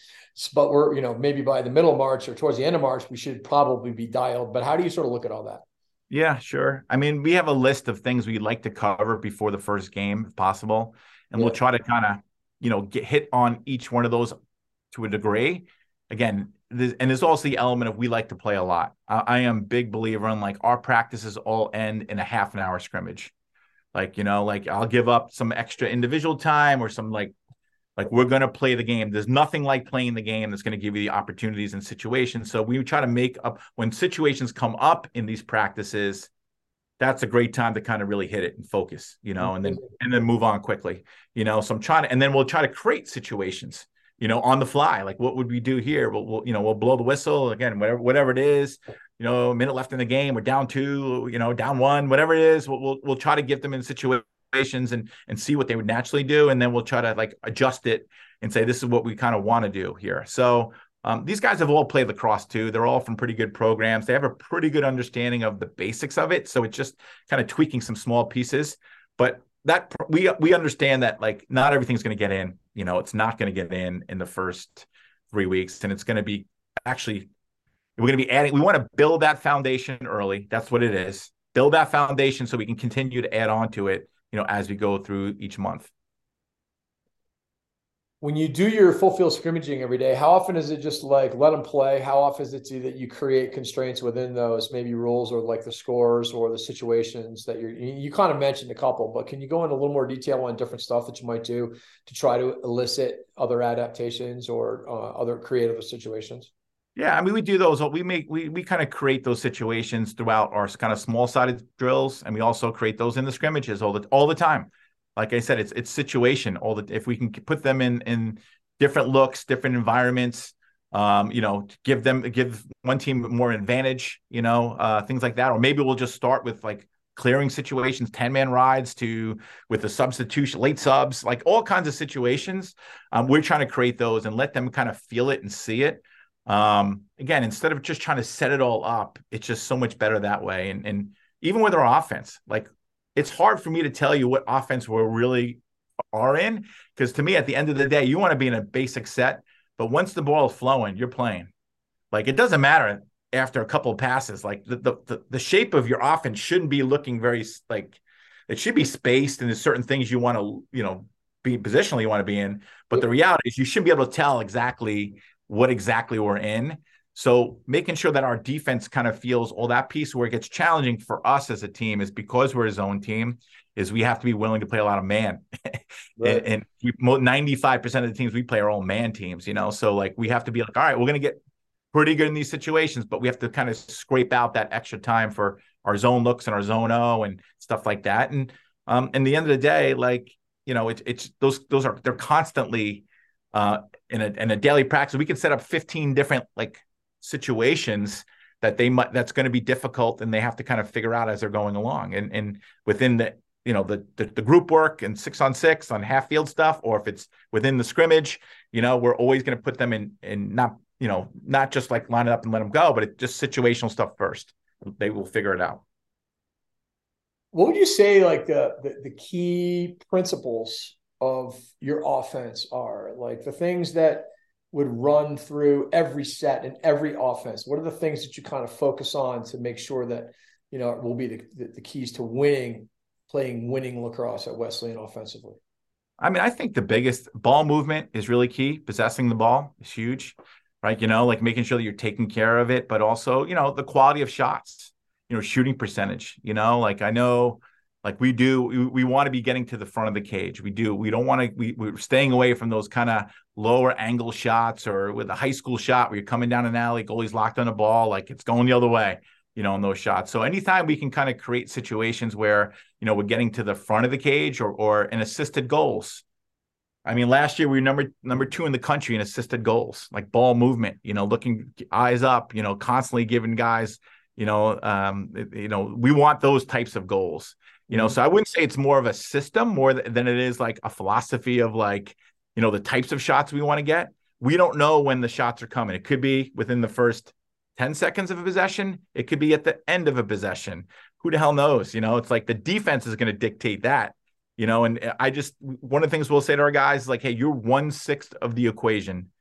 but we're you know maybe by the middle of march or towards the end of march we should probably be dialed. But how do you sort of look at all that? Yeah sure. I mean we have a list of things we'd like to cover before the first game if possible and yeah. we'll try to kind of you know get hit on each one of those to a degree. Again this, and there's also the element of we like to play a lot. I, I am big believer in like our practices all end in a half an hour scrimmage. Like, you know, like I'll give up some extra individual time or some like like we're going to play the game. There's nothing like playing the game that's going to give you the opportunities and situations. So we try to make up when situations come up in these practices. That's a great time to kind of really hit it and focus, you know, and then and then move on quickly, you know. So I'm trying to, and then we'll try to create situations you know, on the fly. Like, what would we do here? We'll, we'll, you know, we'll blow the whistle again, whatever, whatever it is. You know, a minute left in the game, we're down two, you know, down one, whatever it is. We'll, we'll, we'll try to get them in situations and and see what they would naturally do, and then we'll try to like adjust it and say this is what we kind of want to do here. So um, these guys have all played lacrosse too. They're all from pretty good programs. They have a pretty good understanding of the basics of it. So it's just kind of tweaking some small pieces. But that we we understand that like not everything's going to get in. You know, it's not going to get in in the first three weeks, and it's going to be actually we're going to be adding. We want to build that foundation early. That's what it is. Build that foundation so we can continue to add on to it. You know, as we go through each month when you do your full field scrimmaging every day, how often is it just like let them play? How often is it that you create constraints within those, maybe rules or like the scores or the situations that you're, you kind of mentioned a couple, but can you go into a little more detail on different stuff that you might do to try to elicit other adaptations or uh, other creative situations? Yeah, I mean, we do those. We make we we kind of create those situations throughout our kind of small sided drills, and we also create those in the scrimmages all the all the time like I said, it's it's situation. All the if we can put them in in different looks, different environments, um, you know, give them give one team more advantage, you know, uh, things like that. Or maybe we'll just start with like clearing situations, 10 man rides to with the substitution, late subs, like all kinds of situations. Um, we're trying to create those and let them kind of feel it and see it. Um, again, instead of just trying to set it all up, it's just so much better that way. And, and even with our offense, like it's hard for me to tell you what offense we're really are in because to me, at the end of the day, you want to be in a basic set. But once the ball is flowing, you're playing. Like it doesn't matter after a couple of passes. Like the, the the shape of your offense shouldn't be looking very like it should be spaced, and there's certain things you want to you know be positionally you want to be in. But the reality is you shouldn't be able to tell exactly what exactly we're in. So making sure that our defense kind of feels all that piece where it gets challenging for us as a team is because we're a zone team is we have to be willing to play a lot of man. right. and, and 95% of the teams we play are all man teams, you know? So like we have to be like, all right, we're going to get pretty good in these situations, but we have to kind of scrape out that extra time for our zone looks and our zone O and stuff like that. And um, in the end of the day, like, you know, it's it's those those are they're constantly uh, in a in a daily practice. We can set up 15 different like situations that they might that's going to be difficult and they have to kind of figure out as they're going along. And and within the you know the, the, the group work and six on six on half field stuff or if it's within the scrimmage you know we're always going to put them in and not you know not just like line it up and let them go but it's just situational stuff first. They will figure it out. What would you say like the, the the key principles of your offense are? Like the things that would run through every set and every offense? What are the things that you kind of focus on to make sure that you know will be the, the, the keys to winning, playing winning lacrosse at Wesleyan offensively? I mean, I think the biggest ball movement is really key. Possessing the ball is huge, right? You know, like making sure that you're taking care of it, but also, you know, the quality of shots, you know, shooting percentage. You know, like I know like we do we, we want to be getting to the front of the cage we do we don't want to we, we're staying away from those kind of lower angle shots or with a high school shot where you're coming down an alley goalie's locked on a ball like it's going the other way you know in those shots so anytime we can kind of create situations where you know we're getting to the front of the cage or or in assisted goals I mean, last year we were number number two in the country in assisted goals, like ball movement. You know, looking eyes up. You know, constantly giving guys. You know, um, you know, we want those types of goals. You know, so I wouldn't say it's more of a system more than it is like a philosophy of like, you know, the types of shots we want to get. We don't know when the shots are coming. It could be within the first 10 seconds of a possession. It could be at the end of a possession. Who the hell knows? You know, it's like the defense is going to dictate that. You know, and eh, I just one of the things we'll say to our guys is like, hey, you're one sixth of the equation,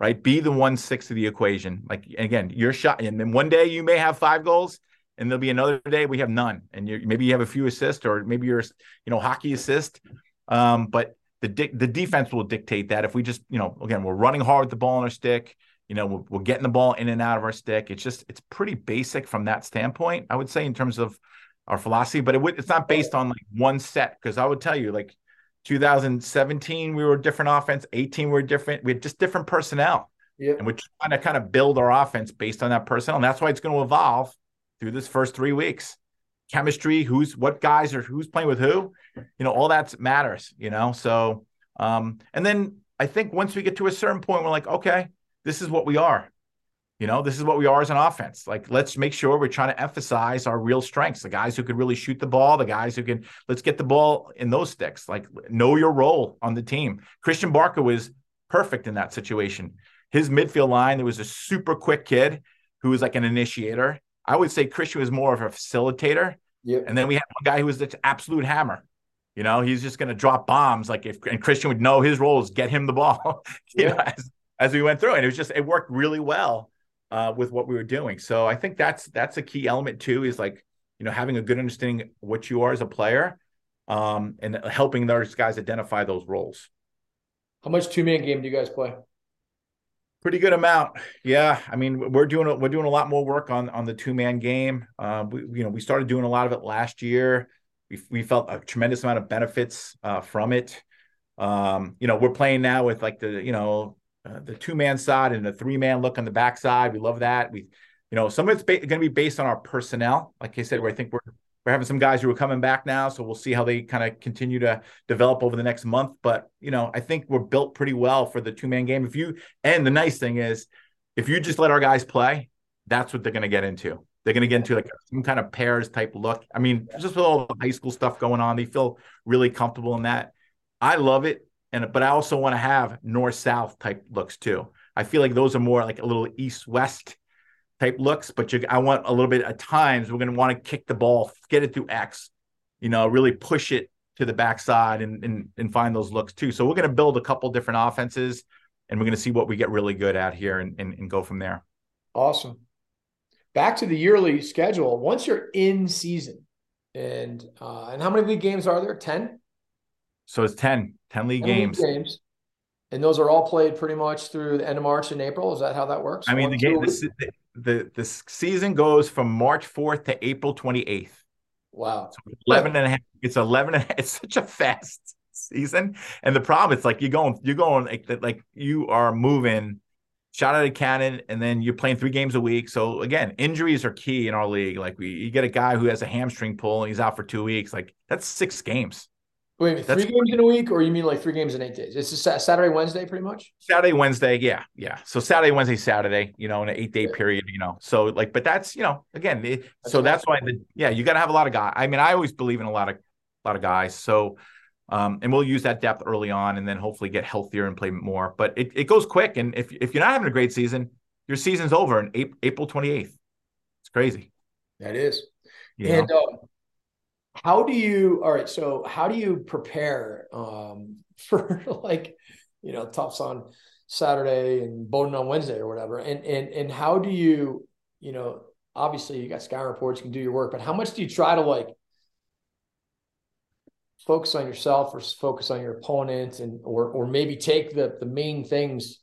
right? Be the one sixth of the equation. Like again, your shot, and then one day you may have five goals, and there'll be another day we have none, and maybe you have a few assists, or maybe you're, you know, hockey assist. Um, but the di- the defense will dictate that. If we just, you know, again, we're running hard with the ball on our stick, you know, we're, we're getting the ball in and out of our stick. It's just, it's pretty basic from that standpoint. I would say in terms of our philosophy, but it would, it's not based on like one set. Because I would tell you, like 2017, we were different offense. 18, we were different. We had just different personnel. Yep. And we're trying to kind of build our offense based on that personnel. And that's why it's going to evolve through this first three weeks. Chemistry, who's what guys are who's playing with who, you know, all that matters, you know. So um, and then I think once we get to a certain point, we're like, okay, this is what we are. You know, this is what we are as an offense. Like, let's make sure we're trying to emphasize our real strengths, the guys who could really shoot the ball, the guys who can, let's get the ball in those sticks. Like, know your role on the team. Christian Barker was perfect in that situation. His midfield line, there was a super quick kid who was like an initiator. I would say Christian was more of a facilitator. Yep. And then we had one guy who was the absolute hammer. You know, he's just going to drop bombs. Like if and Christian would know his role is get him the ball. you yeah. know, as, as we went through, and it was just it worked really well uh, with what we were doing. So I think that's that's a key element too. Is like you know having a good understanding what you are as a player, um, and helping those guys identify those roles. How much two man game do you guys play? Pretty good amount, yeah. I mean, we're doing we're doing a lot more work on on the two man game. Uh, we you know we started doing a lot of it last year. We we felt a tremendous amount of benefits uh, from it. Um, you know, we're playing now with like the you know uh, the two man side and the three man look on the backside. We love that. We you know some of it's ba- going to be based on our personnel. Like I said, where I think we're we're having some guys who are coming back now, so we'll see how they kind of continue to develop over the next month. But you know, I think we're built pretty well for the two man game. If you and the nice thing is, if you just let our guys play, that's what they're going to get into. They're going to get into like some kind of pairs type look. I mean, just with all the high school stuff going on, they feel really comfortable in that. I love it, and but I also want to have north south type looks too. I feel like those are more like a little east west type looks, but you, I want a little bit at times we're going to want to kick the ball, get it through X, you know, really push it to the backside and, and, and find those looks too. So we're going to build a couple different offenses and we're going to see what we get really good at here and, and, and go from there. Awesome. Back to the yearly schedule. Once you're in season and, uh, and how many league games are there? 10? So it's 10, 10 league 10 games. League games. And those are all played pretty much through the end of March and April. Is that how that works? I mean, One, the game, the, the, the season goes from March 4th to April 28th. Wow. So 11 and a half. It's 11 and a half. It's such a fast season. And the problem, it's like you're going, you're going like, like you are moving shot at a cannon and then you're playing three games a week. So again, injuries are key in our league. Like we, you get a guy who has a hamstring pull and he's out for two weeks. Like that's six games. Wait, three games in a week, or you mean like three games in eight days? It's Saturday, Wednesday, pretty much. Saturday, Wednesday, yeah, yeah. So Saturday, Wednesday, Saturday, you know, in an eight day yeah. period, you know. So like, but that's you know, again, it, that's so that's why the yeah, you got to have a lot of guys. I mean, I always believe in a lot of a lot of guys. So, um, and we'll use that depth early on, and then hopefully get healthier and play more. But it, it goes quick, and if if you're not having a great season, your season's over in April 28th. It's crazy. That is. You and um, how do you all right so how do you prepare um for like you know Tufts on saturday and Bowdoin on wednesday or whatever? And and and how do you you know obviously you got sky reports you can do your work but how much do you try to like focus on yourself or focus on your opponent and or or maybe take the the main things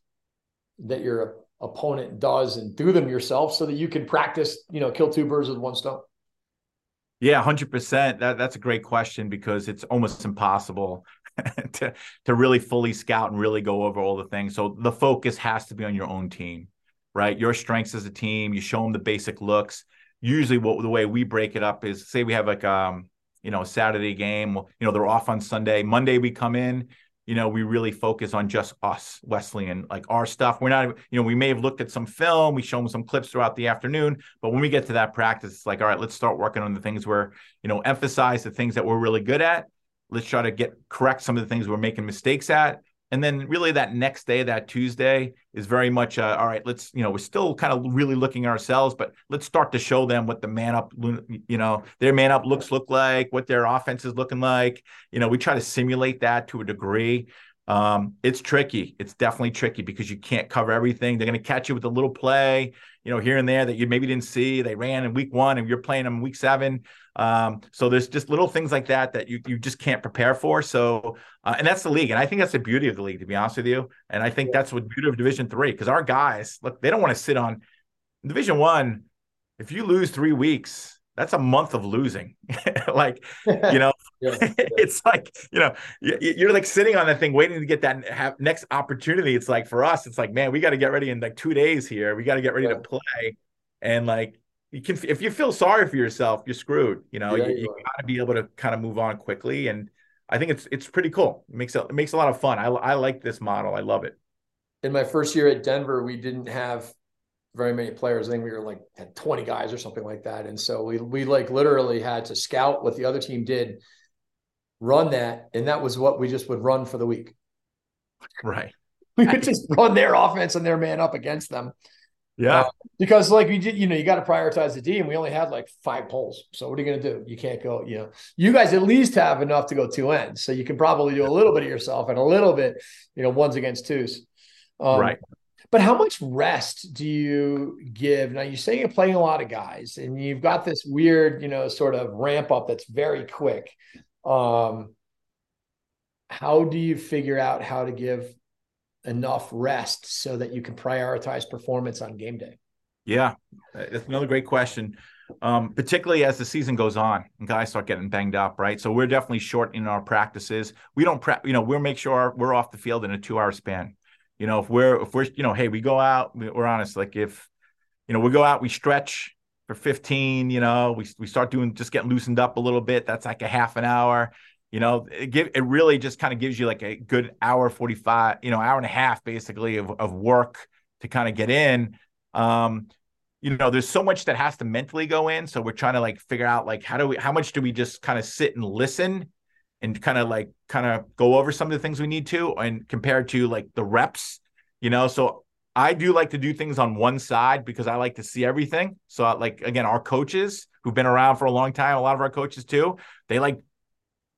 that your opponent does and do them yourself so that you can practice you know kill two birds with one stone yeah, hundred percent. That that's a great question because it's almost impossible to to really fully scout and really go over all the things. So the focus has to be on your own team, right? Your strengths as a team. You show them the basic looks. Usually, what the way we break it up is, say we have like um you know Saturday game. You know they're off on Sunday. Monday we come in you know, we really focus on just us, Wesley, and like our stuff. We're not, you know, we may have looked at some film, we show them some clips throughout the afternoon, but when we get to that practice, it's like, all right, let's start working on the things where, you know, emphasize the things that we're really good at. Let's try to get correct some of the things we're making mistakes at and then really that next day that tuesday is very much uh, all right let's you know we're still kind of really looking ourselves but let's start to show them what the man up you know their man up looks look like what their offense is looking like. You know we try to simulate that to a degree. Um, it's tricky. It's definitely tricky because you can't cover everything. They're going to catch you with a little play you know here and there that you maybe didn't see. They ran in week one and you're playing them week seven um, so there's just little things like that that you you just can't prepare for. So uh, and that's the league, and I think that's the beauty of the league, to be honest with you. And I think that's what beauty of Division Three because our guys look they don't want to sit on Division One. If you lose three weeks, that's a month of losing. like, you know, yeah, yeah. it's like, you know, you're like sitting on that thing waiting to get that next opportunity. It's like for us, it's like, man, we got to get ready in like two days here. We got to get ready yeah. to play. And like, you can if you feel sorry for yourself, you're screwed. You know, yeah, you, you got to be able to kind of move on quickly, and I think it's it's pretty cool. It makes it, it makes a lot of fun. I I like this model. I love it. In my first year at Denver, we didn't have very many players. I think we were like had 20 guys or something like that, and so we we like literally had to scout what the other team did, run that, and that was what we just would run for the week. Right. We would just run their offense and their man up against them. Yeah. Uh, because like we did, you know, you got to prioritize the D and we only had like five poles. So what are you going to do? You can't go, you know, you guys at least have enough to go two ends. So you can probably do a little bit of yourself and a little bit, you know, ones against twos. Um, right. But how much rest do you give? Now you say you're playing a lot of guys and you've got this weird, you know, sort of ramp up that's very quick. Um, how do you figure out how to give enough rest so that you can prioritize performance on game day? Yeah, that's another great question. Um, particularly as the season goes on and guys start getting banged up, right? So we're definitely short in our practices. We don't prep, you know, we'll make sure we're off the field in a two hour span. You know, if we're, if we're, you know, hey, we go out, we're honest, like if, you know, we go out, we stretch for 15, you know, we, we start doing, just getting loosened up a little bit. That's like a half an hour you know it give it really just kind of gives you like a good hour 45 you know hour and a half basically of, of work to kind of get in um you know there's so much that has to mentally go in so we're trying to like figure out like how do we how much do we just kind of sit and listen and kind of like kind of go over some of the things we need to and compared to like the reps you know so I do like to do things on one side because I like to see everything. So, like again, our coaches who've been around for a long time, a lot of our coaches too, they like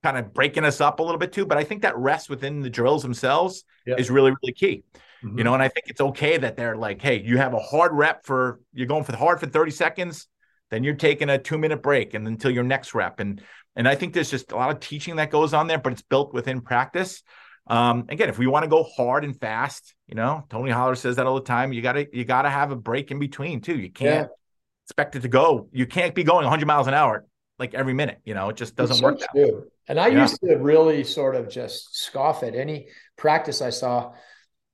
kind of breaking us up a little bit too. But I think that rest within the drills themselves yeah. is really, really key. Mm-hmm. You know, and I think it's okay that they're like, hey, you have a hard rep for you're going for the hard for 30 seconds, then you're taking a two minute break and until your next rep. And and I think there's just a lot of teaching that goes on there, but it's built within practice. Um, again, if we want to go hard and fast, you know, Tony Holler says that all the time. You gotta you gotta have a break in between too. You can't yeah. expect it to go. You can't be going 100 miles an hour like every minute. You know, it just doesn't work. And I yeah. used to really sort of just scoff at any practice I saw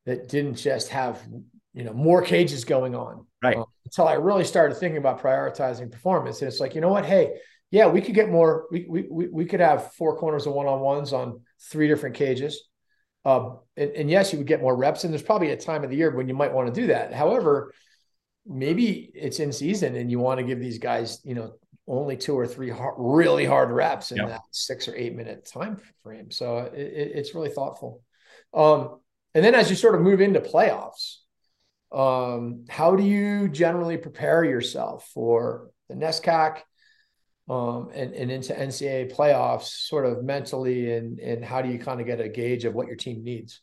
that didn't just have you know more cages going on. Right. Um, until I really started thinking about prioritizing performance, and it's like you know what, hey, yeah, we could get more. We we we could have four corners of one on ones on three different cages. Uh, and, and, yes, you would get more reps. And there's probably a time of the year when you might want to do that. However, maybe it's in season and you want to give these guys, you know, only two or three hard, really hard reps in yep. that six or eight minute time frame. So it, it's really thoughtful. Um, and then as you sort of move into playoffs, um, how do you generally prepare yourself for the NESCAC um, and, and into NCAA playoffs sort of mentally and, and how do you kind of get a gauge of what your team needs?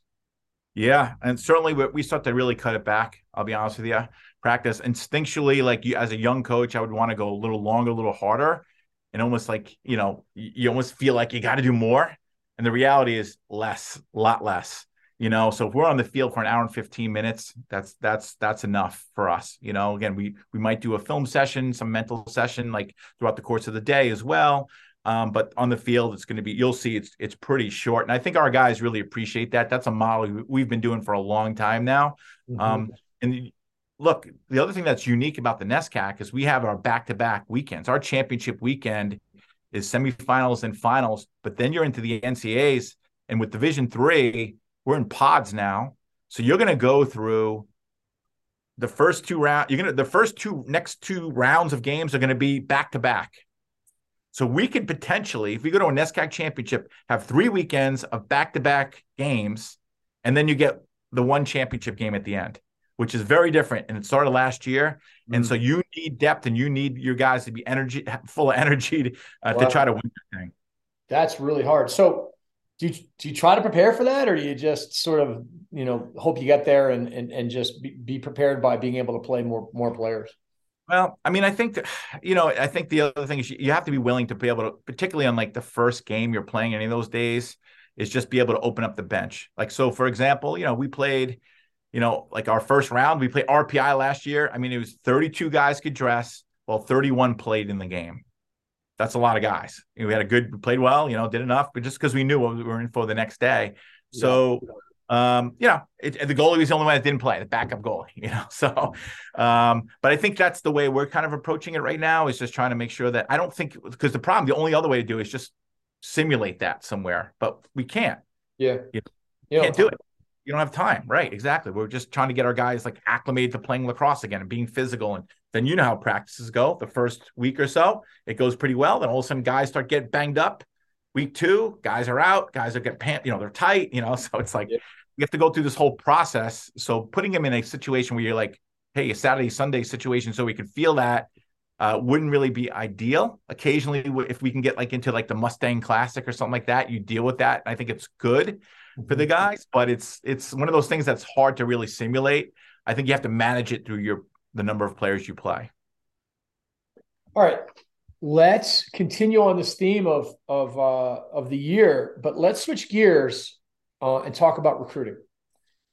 Yeah, and certainly we start to really cut it back. I'll be honest with you. Practice instinctually, like you as a young coach, I would want to go a little longer, a little harder, and almost like you know, you almost feel like you got to do more. And the reality is less, a lot less you know so if we're on the field for an hour and 15 minutes that's that's that's enough for us you know again we we might do a film session some mental session like throughout the course of the day as well um, but on the field it's going to be you'll see it's it's pretty short and i think our guys really appreciate that that's a model we've been doing for a long time now mm-hmm. um, and look the other thing that's unique about the nescac is we have our back-to-back weekends our championship weekend is semifinals and finals but then you're into the NCAAs and with division three we're in pods now. So you're going to go through the first two round. You're going to the first two next two rounds of games are going to be back to back. So we could potentially, if we go to a NESCAC championship, have three weekends of back to back games, and then you get the one championship game at the end, which is very different. And it started last year, mm-hmm. and so you need depth, and you need your guys to be energy full of energy to, uh, wow. to try to win the thing. That's really hard. So do you, do you try to prepare for that or do you just sort of you know hope you get there and and, and just be, be prepared by being able to play more more players well i mean i think that, you know i think the other thing is you have to be willing to be able to particularly on like the first game you're playing any of those days is just be able to open up the bench like so for example you know we played you know like our first round we played rpi last year i mean it was 32 guys could dress well, 31 played in the game that's a lot of guys. You know, we had a good, we played well, you know, did enough, but just because we knew what we were in for the next day. So, yeah. Um, you know, it, the goalie was the only one that didn't play, the backup goalie, you know. So, um, but I think that's the way we're kind of approaching it right now is just trying to make sure that I don't think because the problem, the only other way to do is just simulate that somewhere, but we can't. Yeah. You, you can't do it you don't have time. Right. Exactly. We're just trying to get our guys like acclimated to playing lacrosse again and being physical. And then you know how practices go. The first week or so, it goes pretty well. Then all of a sudden, guys start getting banged up. Week two, guys are out. Guys are getting pant, you know, they're tight, you know. So it's like yeah. You have to go through this whole process. So putting them in a situation where you're like, hey, a Saturday, Sunday situation, so we can feel that uh, wouldn't really be ideal. Occasionally, if we can get like into like the Mustang Classic or something like that, you deal with that. I think it's good for the mm-hmm. guys, but it's it's one of those things that's hard to really simulate. I think you have to manage it through your the number of players you play. All right, let's continue on this theme of of uh, of the year, but let's switch gears uh, and talk about recruiting.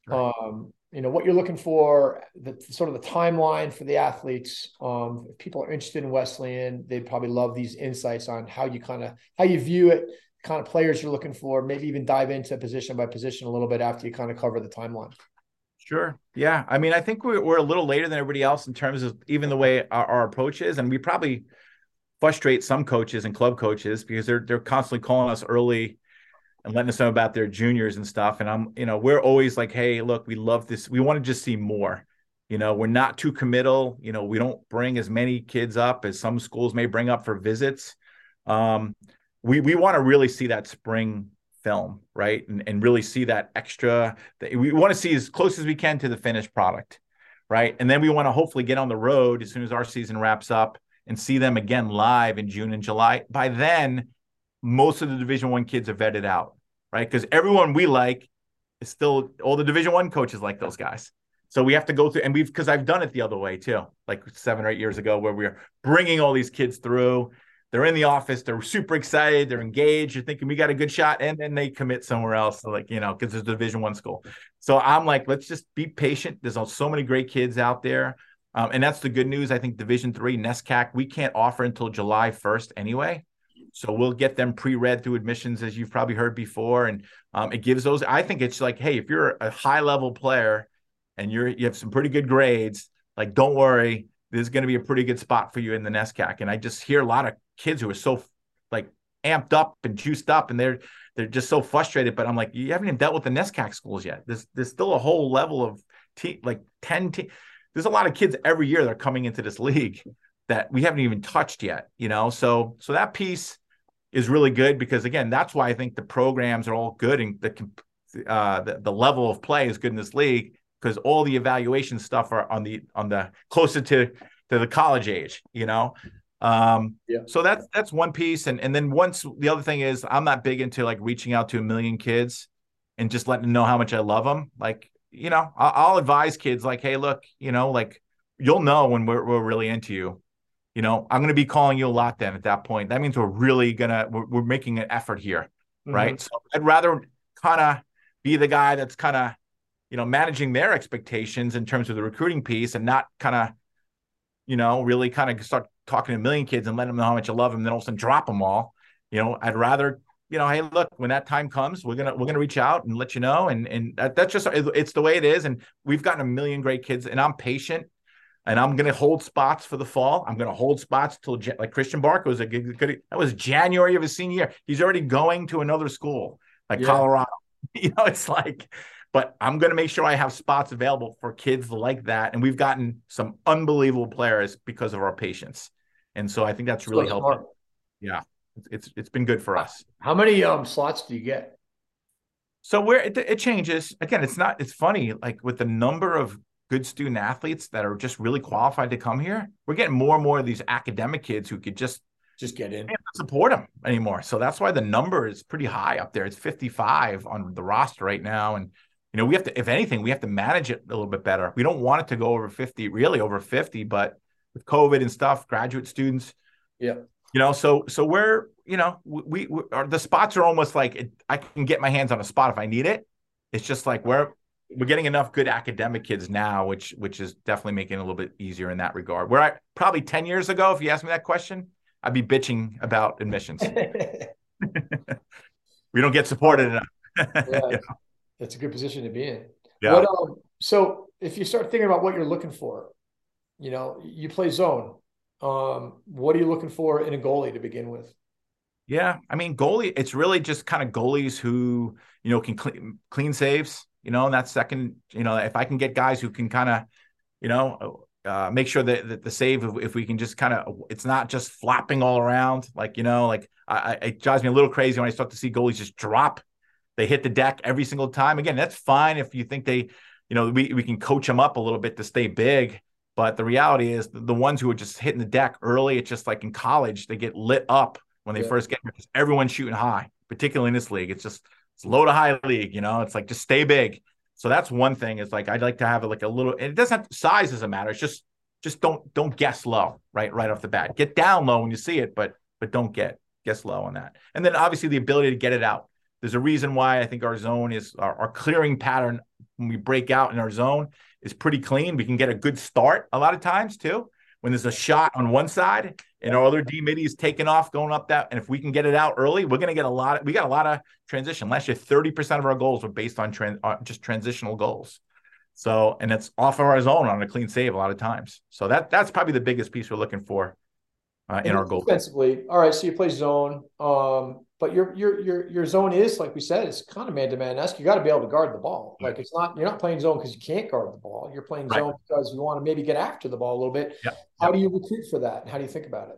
Right. Um, you know what you're looking for, the sort of the timeline for the athletes. Um, if people are interested in Wesleyan, they'd probably love these insights on how you kind of how you view it, kind of players you're looking for, maybe even dive into position by position a little bit after you kind of cover the timeline. Sure. Yeah. I mean, I think we're, we're a little later than everybody else in terms of even the way our, our approach is. And we probably frustrate some coaches and club coaches because they're, they're constantly calling us early and letting us know about their juniors and stuff. And I'm, you know, we're always like, hey, look, we love this. We want to just see more. You know, we're not too committal. You know, we don't bring as many kids up as some schools may bring up for visits. Um, we we want to really see that spring film, right? And, and really see that extra. We want to see as close as we can to the finished product, right? And then we want to hopefully get on the road as soon as our season wraps up and see them again live in June and July. By then, most of the Division One kids are vetted out, right? Because everyone we like is still all the Division One coaches like those guys. So we have to go through, and we've because I've done it the other way too, like seven or eight years ago, where we are bringing all these kids through they're in the office, they're super excited, they're engaged, you're thinking we got a good shot, and then they commit somewhere else, like you know, because it's a Division One school. So I'm like, let's just be patient. There's so many great kids out there, um, and that's the good news. I think Division Three NESCAC we can't offer until July 1st anyway. So we'll get them pre-read through admissions, as you've probably heard before, and um, it gives those. I think it's like, hey, if you're a high level player and you're you have some pretty good grades, like don't worry, there's going to be a pretty good spot for you in the NESCAC. And I just hear a lot of kids who are so like amped up and juiced up, and they're they're just so frustrated. But I'm like, you haven't even dealt with the NESCAC schools yet. There's there's still a whole level of te- like ten. Te- there's a lot of kids every year that are coming into this league that we haven't even touched yet. You know, so so that piece is really good because again, that's why I think the programs are all good and the uh, the, the level of play is good in this league because all the evaluation stuff are on the on the closer to to the college age, you know. Um, yeah. So that's that's one piece, and and then once the other thing is I'm not big into like reaching out to a million kids and just letting them know how much I love them. Like you know, I'll, I'll advise kids like, hey, look, you know, like you'll know when we're we're really into you. You know, I'm going to be calling you a lot then at that point. That means we're really gonna we're, we're making an effort here, mm-hmm. right? So I'd rather kind of be the guy that's kind of you know, managing their expectations in terms of the recruiting piece and not kind of, you know, really kind of start talking to a million kids and letting them know how much you love them, then all of a sudden drop them all. You know, I'd rather, you know, hey, look, when that time comes, we're gonna we're gonna reach out and let you know, and and that, that's just it's the way it is. And we've gotten a million great kids, and I'm patient, and I'm gonna hold spots for the fall. I'm gonna hold spots till like Christian Barker was a good, good that was January of his senior year. He's already going to another school like yeah. Colorado. You know, it's like but I'm going to make sure I have spots available for kids like that. And we've gotten some unbelievable players because of our patience. And so I think that's really helpful. Yeah, it's it's been good for us. How many um slots do you get? So where it, it changes again, it's not. It's funny, like with the number of good student athletes that are just really qualified to come here, we're getting more and more of these academic kids who could just just get in support them anymore. So that's why the number is pretty high up there. It's 55 on the roster right now, and you know, we have to, if anything, we have to manage it a little bit better. We don't want it to go over 50, really over 50, but with COVID and stuff, graduate students. Yeah. You know, so, so we're, you know, we, we are, the spots are almost like it, I can get my hands on a spot if I need it. It's just like we're, we're getting enough good academic kids now, which, which is definitely making it a little bit easier in that regard. Where I probably 10 years ago, if you asked me that question, I'd be bitching about admissions. we don't get supported enough. yeah. That's a good position to be in. Yeah. What, um, so if you start thinking about what you're looking for, you know, you play zone. Um, what are you looking for in a goalie to begin with? Yeah, I mean, goalie. It's really just kind of goalies who you know can clean, clean saves. You know, and that second, you know, if I can get guys who can kind of, you know, uh, make sure that, that the save, if, if we can just kind of, it's not just flopping all around. Like you know, like I, I, it drives me a little crazy when I start to see goalies just drop they hit the deck every single time. Again, that's fine if you think they, you know, we, we can coach them up a little bit to stay big. But the reality is the, ones who are just hitting the deck early, it's just like in college, they get lit up when they yeah. first get here. Everyone's shooting high, particularly in this league. It's just it's low to high league, you know. It's like just stay big. So that's one thing. Is like I'd like to have like a little. it doesn't have size doesn't matter. It's just just don't don't guess low right right off the bat. Get down low when you see it, but but don't get guess low on that. And then obviously the ability to get it out. There's a reason why I think our zone is our, our clearing pattern when we break out in our zone is pretty clean. We can get a good start a lot of times too. When there's a shot on one side and our other D midi is taking off going up that, and if we can get it out early, we're going to get a lot. Of, we got a lot of transition. Last year, thirty percent of our goals were based on trans, uh, just transitional goals. So, and it's off of our zone on a clean save a lot of times. So that that's probably the biggest piece we're looking for uh, in our goal. Defensively, all right. So you play zone. Um, but your your your your zone is like we said, it's kind of man to man esque. You got to be able to guard the ball. Mm. Like it's not you're not playing zone because you can't guard the ball. You're playing right. zone because you want to maybe get after the ball a little bit. Yep. How yep. do you recruit for that? How do you think about it?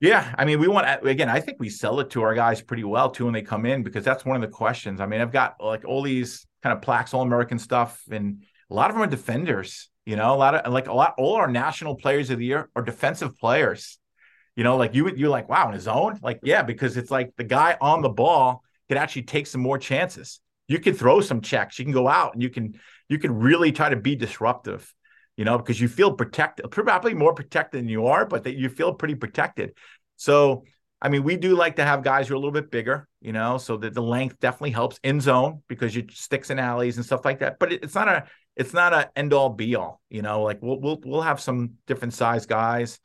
Yeah, I mean, we want again. I think we sell it to our guys pretty well too when they come in because that's one of the questions. I mean, I've got like all these kind of plaques, all American stuff, and a lot of them are defenders. You know, a lot of like a lot all our national players of the year are defensive players. You know, like you you're like, wow, in his zone? Like, yeah, because it's like the guy on the ball could actually take some more chances. You can throw some checks. You can go out and you can you can really try to be disruptive, you know, because you feel protected, probably more protected than you are, but that you feel pretty protected. So I mean, we do like to have guys who are a little bit bigger, you know, so that the length definitely helps in zone because you sticks and alleys and stuff like that. But it, it's not a it's not a end all be all, you know. Like we'll we'll we'll have some different size guys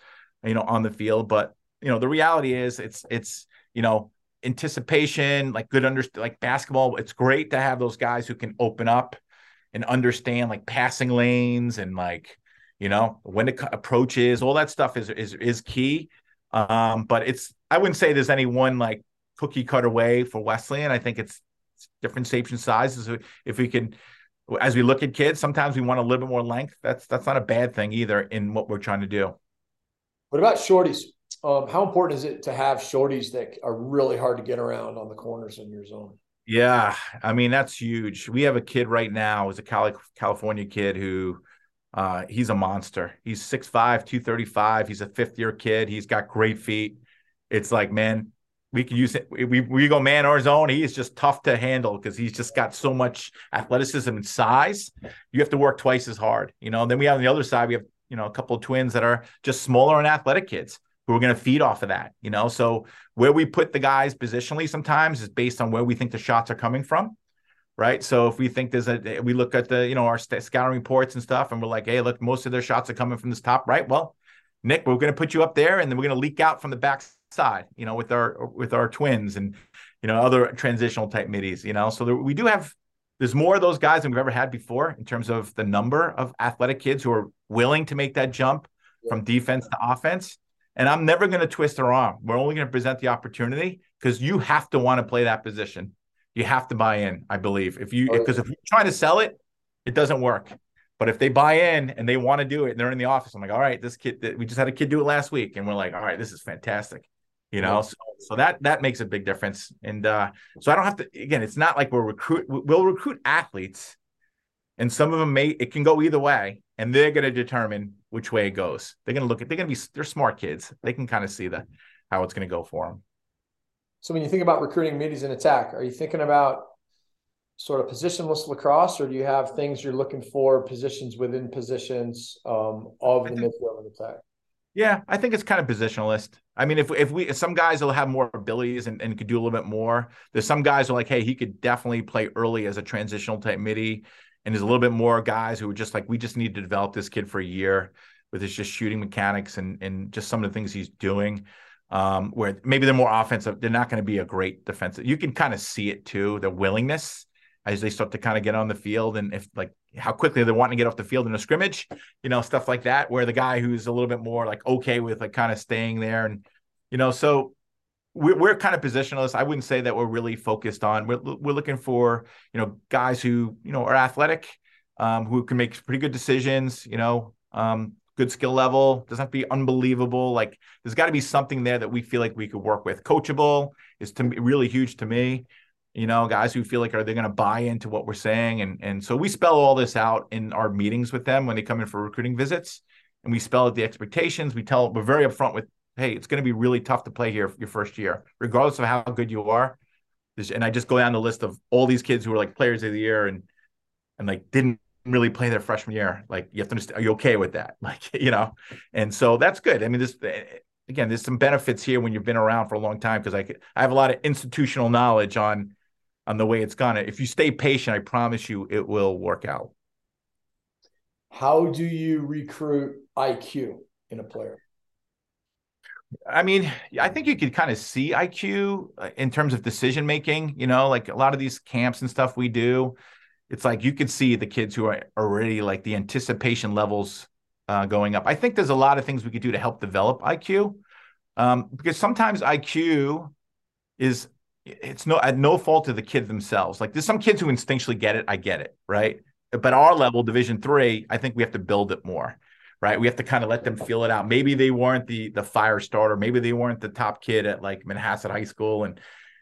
you know, on the field. But you know, the reality is it's it's you know anticipation, like good under like basketball. It's great to have those guys who can open up and understand like passing lanes and like You know, when the approach is, all that stuff is is is key. Um, but it's I wouldn't say there's any one like cookie cutter way for Wesleyan. I think it's, it's different shapes and sizes. If we can, as we look at kids, sometimes we want a little bit more length. That's that's not a bad thing either in what we're trying to do. What about shorties? Um, how important is it to have shorties that are really hard to get around on the corners in your zone? Yeah, I mean that's huge. We have a kid right now, is a Cali- California kid who uh, he's a monster. He's 6'5, 235. He's a fifth year kid. He's got great feet. It's like, man, we can use it. We, we go man or zone. He is just tough to handle because he's just got so much athleticism and size. You have to work twice as hard, you know. And then we have on the other side, we have, you know, a couple of twins that are just smaller and athletic kids who are going to feed off of that, you know. So where we put the guys positionally sometimes is based on where we think the shots are coming from right? So if we think there's a, we look at the, you know, our scouting reports and stuff, and we're like, hey, look, most of their shots are coming from this top right. Well, Nick, we're going to put you up there, and then we're going to leak out from the back side, you know, with our with our twins and you know other transitional type middies, you know. So there, we do have there's more of those guys than we've ever had before in terms of the number of athletic kids who are willing to make that jump from defense to offense. And I'm never going to twist their arm. We're only going to present the opportunity because you have to want to play that position you have to buy in, I believe. If you because if you're trying to sell it, it doesn't work. But if they buy in and they want to do it and they're in the office, I'm like, all right, this kid, we just had a kid do it last week, and we're like, all right, this is fantastic. You know, so, so that that makes a big difference. And uh, so I don't have to again, it's not like we're recruit we'll recruit athletes, and some of them may it can go either way, and they're gonna determine which way it goes. They're gonna look at they're gonna be they're smart kids. They can kind of see the how it's gonna go for them. So when you think about recruiting middies in attack, are you thinking about sort of positionless lacrosse, or do you have things you're looking for positions within positions um, of the midfield and attack? Yeah, I think it's kind of positionalist. I mean, if if we if some guys will have more abilities and, and could do a little bit more. There's some guys who are like, hey, he could definitely play early as a transitional type midi. And there's a little bit more guys who are just like, we just need to develop this kid for a year with his just shooting mechanics and and just some of the things he's doing um, where maybe they're more offensive. They're not going to be a great defensive. You can kind of see it too, the willingness as they start to kind of get on the field and if like how quickly they're wanting to get off the field in a scrimmage, you know, stuff like that, where the guy who's a little bit more like okay with like kind of staying there and, you know, so we're, we're kind of positionalists. I wouldn't say that we're really focused on, we're, we're looking for, you know, guys who, you know, are athletic, um, who can make pretty good decisions, you know, um, good skill level. Doesn't have to be unbelievable. Like there's got to be something there that we feel like we could work with. Coachable is to really huge to me. You know, guys who feel like are they going to buy into what we're saying, and and so we spell all this out in our meetings with them when they come in for recruiting visits, and we spell out the expectations. We tell we're very upfront with, hey, it's going to be really tough to play here your first year, regardless of how good you are. And I just go down the list of all these kids who are like players of the year and and like didn't really play their freshman year. Like you have to understand, are you okay with that? Like, you know, and so that's good. I mean, this eh, again, there's some benefits here when you've been around for a long time because I could, I have a lot of institutional knowledge on on the way it's gone. If you stay patient, I promise you it will work out. How do you recruit IQ in a player? I mean, I think you could kind of see IQ uh, in terms of decision making. You know, like a lot of these camps and stuff we do it's like you can see the kids who are already like the anticipation levels uh, going up. I think there's a lot of things we could do to help develop IQ um, because sometimes IQ is it's no at no fault of the kids themselves. Like there's some kids who instinctually get it. I get it, right? But our level, Division three, I think we have to build it more, right? We have to kind of let them feel it out. Maybe they weren't the the fire starter. Maybe they weren't the top kid at like Manhasset High School, and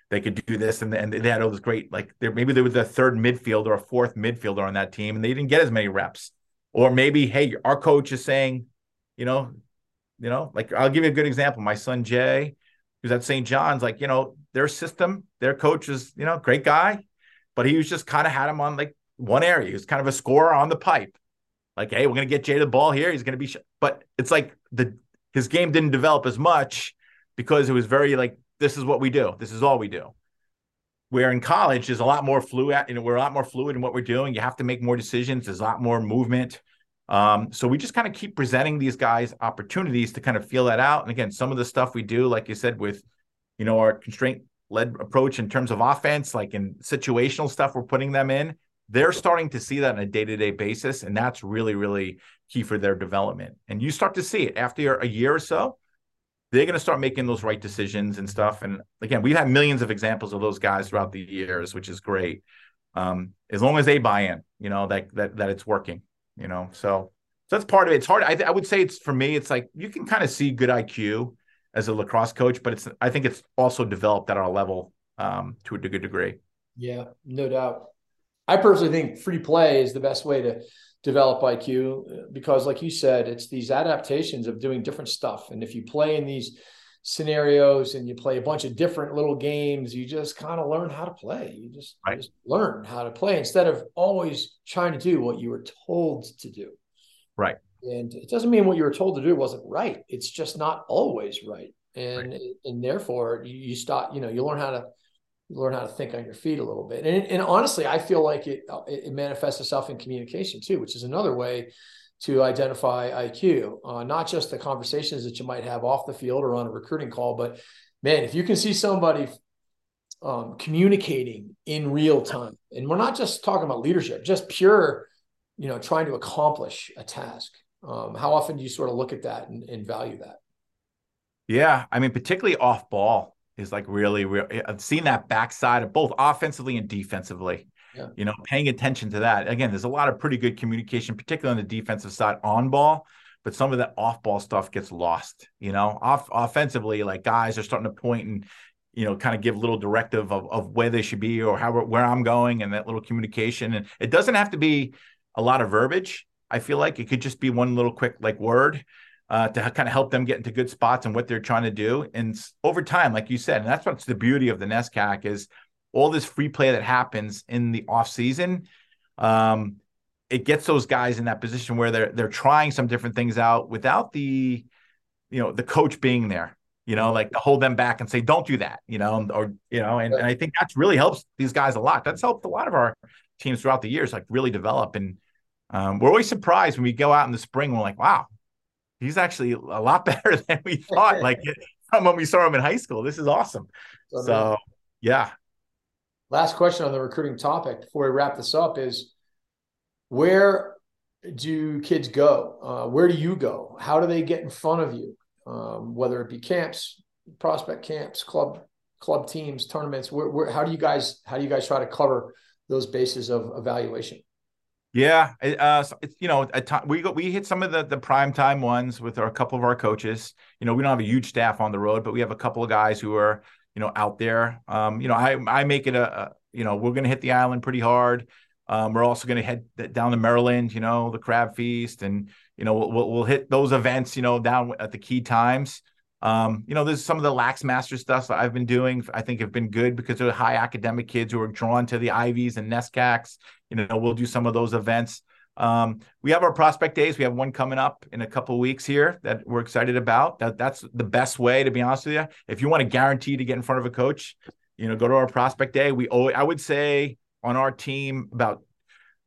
they could do this and, and they had all this great like maybe they were the third midfielder or fourth midfielder on that team and they didn't get as many reps or maybe hey our coach is saying you know you know like i'll give you a good example my son jay who's at st john's like you know their system their coach is you know great guy but he was just kind of had him on like one area he was kind of a scorer on the pipe like hey we're going to get jay the ball here he's going to be sh-. but it's like the his game didn't develop as much because it was very like this is what we do. This is all we do. Where in college, there's a lot more fluid. You know, we're a lot more fluid in what we're doing. You have to make more decisions. There's a lot more movement. Um, so we just kind of keep presenting these guys opportunities to kind of feel that out. And again, some of the stuff we do, like you said, with you know our constraint led approach in terms of offense, like in situational stuff, we're putting them in. they're starting to see that on a day-to-day basis and that's really really key for their development. And you start to see it. After a year or so they're going to start making those right decisions and stuff. And again we've had millions of examples of those guys throughout the years which is great. Um, as long as they buy in you know that that that it's working you know? So so that's part of it. It's hard. I, I would say it's for me it's like you can kind of see good iq as a lacrosse coach but it's i think it's also developed at our level um, to a good degree yeah no doubt I personally think free play is the best way to develop IQ because, like you said, it's these adaptations of doing different stuff. And if you play in these scenarios and you play a bunch of different little games, you just kind of learn how to play. You just, right. you just learn how to play instead of always trying to do what you were told to do. Right. And it doesn't mean what you were told to do wasn't right. It's just not always right. And right. and therefore you, you start, you know, you learn how to learn how to think on your feet a little bit. And, and honestly, I feel like it, it manifests itself in communication too, which is another way to identify IQ, uh, not just the conversations that you might have off the field or on a recruiting call, but man, if you can see somebody um, communicating in real time, and we're not just talking about leadership, just pure, you know, trying to accomplish a task. Um, how often do you sort of look at that and, and value that? Yeah, I mean, particularly off ball is like really, really I've seen that backside of both offensively and defensively. Yeah. You know, paying attention to that. Again, there's a lot of pretty good communication, particularly on the defensive side on ball, but some of that off ball stuff gets lost. You know, off offensively, like guys are starting to point and you know, kind of give little directive of, of where they should be or how where I'm going and that little communication. And it doesn't have to be a lot of verbiage. I feel like it could just be one little quick like word uh, to kind of help them get into good spots and what they're trying to do. And over time, like you said, and that's what's the beauty of the NESCAC is all this free play that happens in the off season. Um, it gets those guys in that position where they're they're trying some different things out without the, you know, the coach being there. You know, like to hold them back and say, "Don't do that." You know, or you know, and, and I think that's really helps these guys a lot. That's helped a lot of our teams throughout the years, like really develop. And um, we're always surprised when we go out in the spring. We're like, "Wow, he's actually a lot better than we thought. like from when we saw him in high school, this is awesome. So yeah. Last question on the recruiting topic before we wrap this up is where do kids go? Uh, where do you go? How do they get in front of you? Um, whether it be camps, prospect camps, club club teams, tournaments. Where, where, how do you guys how do you guys try to cover those bases of evaluation? Yeah, uh, it's you know, time, we go, we hit some of the the prime time ones with our, a couple of our coaches. You know, we don't have a huge staff on the road, but we have a couple of guys who are you know out there. Um, you know, I I make it a, a you know we're going to hit the island pretty hard. Um, we're also going to head down to Maryland. You know, the Crab Feast, and you know we'll we'll hit those events. You know, down at the key times. Um, you know, there's some of the lax master stuff that I've been doing. I think have been good because they're high academic kids who are drawn to the Ivies and NESCACs. You know, we'll do some of those events. Um, we have our prospect days. We have one coming up in a couple weeks here that we're excited about. That that's the best way, to be honest with you. If you want to guarantee to get in front of a coach, you know, go to our prospect day. We always, I would say on our team about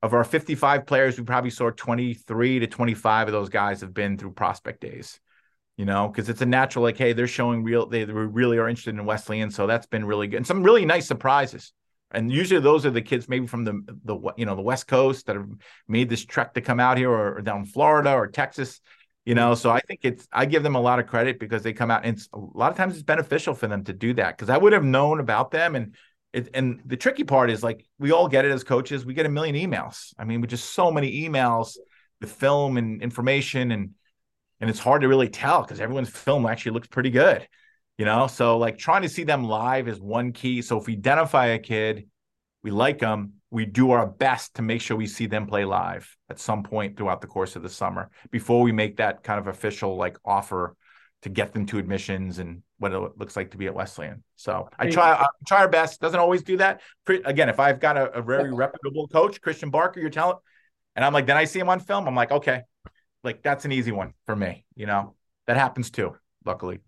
of our 55 players, we probably saw 23 to 25 of those guys have been through prospect days you know, because it's a natural like, hey, they're showing real, they really are interested in Wesleyan, so that's been really good, and some really nice surprises. And usually those are the kids maybe from the the you know the West Coast that have made this trek to come out here, or, or down Florida or Texas, you know. So I think it's I give them a lot of credit because they come out, and a lot of times it's beneficial for them to do that because I would have known about them and. It, and the tricky part is like we all get it as coaches. We get a million emails. I mean, with just so many emails the film and information and and it's hard to really tell because everyone's film actually looks pretty good you know so like trying to see them live is one key so if we identify a kid we like them we do our best to make sure we see them play live at some point throughout the course of the summer before we make that kind of official like offer to get them to admissions and what it looks like to be at Wesleyan. So I try I try our best. Doesn't always do that. Again, if I've got a, a very reputable coach, Christian Barker, your talent, and I'm like, then I see him on film. I'm like, okay, like that's an easy one for me. You know, that happens too. Luckily.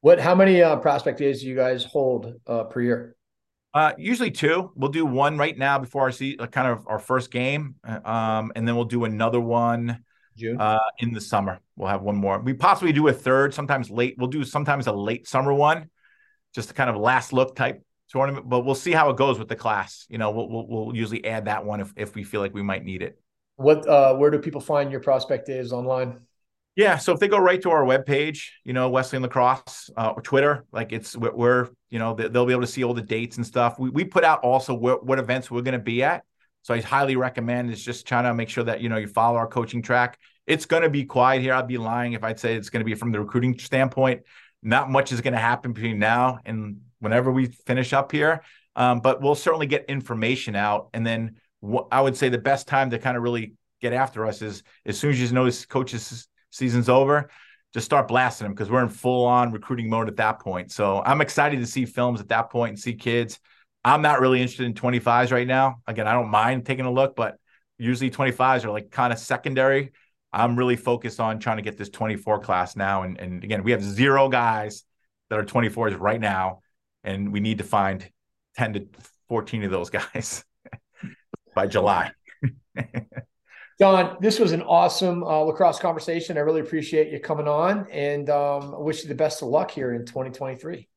What? How many uh, prospect days do you guys hold uh, per year? Uh, usually two. We'll do one right now before our see, uh, kind of our first game, uh, um, and then we'll do another one June uh, in the summer. We'll have one more. We possibly do a third, sometimes late. We'll do sometimes a late summer one, just a kind of last look type tournament, but we'll see how it goes with the class. You know, we'll we'll, we'll usually add that one if if we feel like we might need it. What uh where do people find your prospect is online? Yeah, so if they go right to our webpage, you know, Wesleyan Lacrosse uh, or Twitter, like it's we're, you know, they'll be able to see all the dates and stuff. We, we put out also what, what events we're going to be at. So I highly recommend is just trying to make sure that, you know, you follow our coaching track. It's going to be quiet here. I'd be lying if I'd say it's going to be from the recruiting standpoint. Not much is going to happen between now and whenever we finish up here. Um, but we'll certainly get information out. And then I would say the best time to kind of really get after us is as soon as you notice coaches season's over, just start blasting them because we're in full on recruiting mode at that point. So I'm excited to see films at that point and see kids. I'm not really interested in 25s right now. Again, I don't mind taking a look, but usually 25s are like kind of secondary. I'm really focused on trying to get this 24 class now. And, and again, we have zero guys that are 24s right now, and we need to find 10 to 14 of those guys by July. Don, this was an awesome uh, lacrosse conversation. I really appreciate you coming on and um, I wish you the best of luck here in 2023.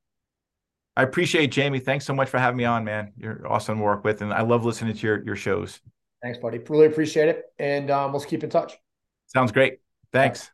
I appreciate Jamie. Thanks so much for having me on, man. You're awesome to work with, and I love listening to your, your shows. Thanks, buddy. Really appreciate it. And um, let's keep in touch. Sounds great. Thanks.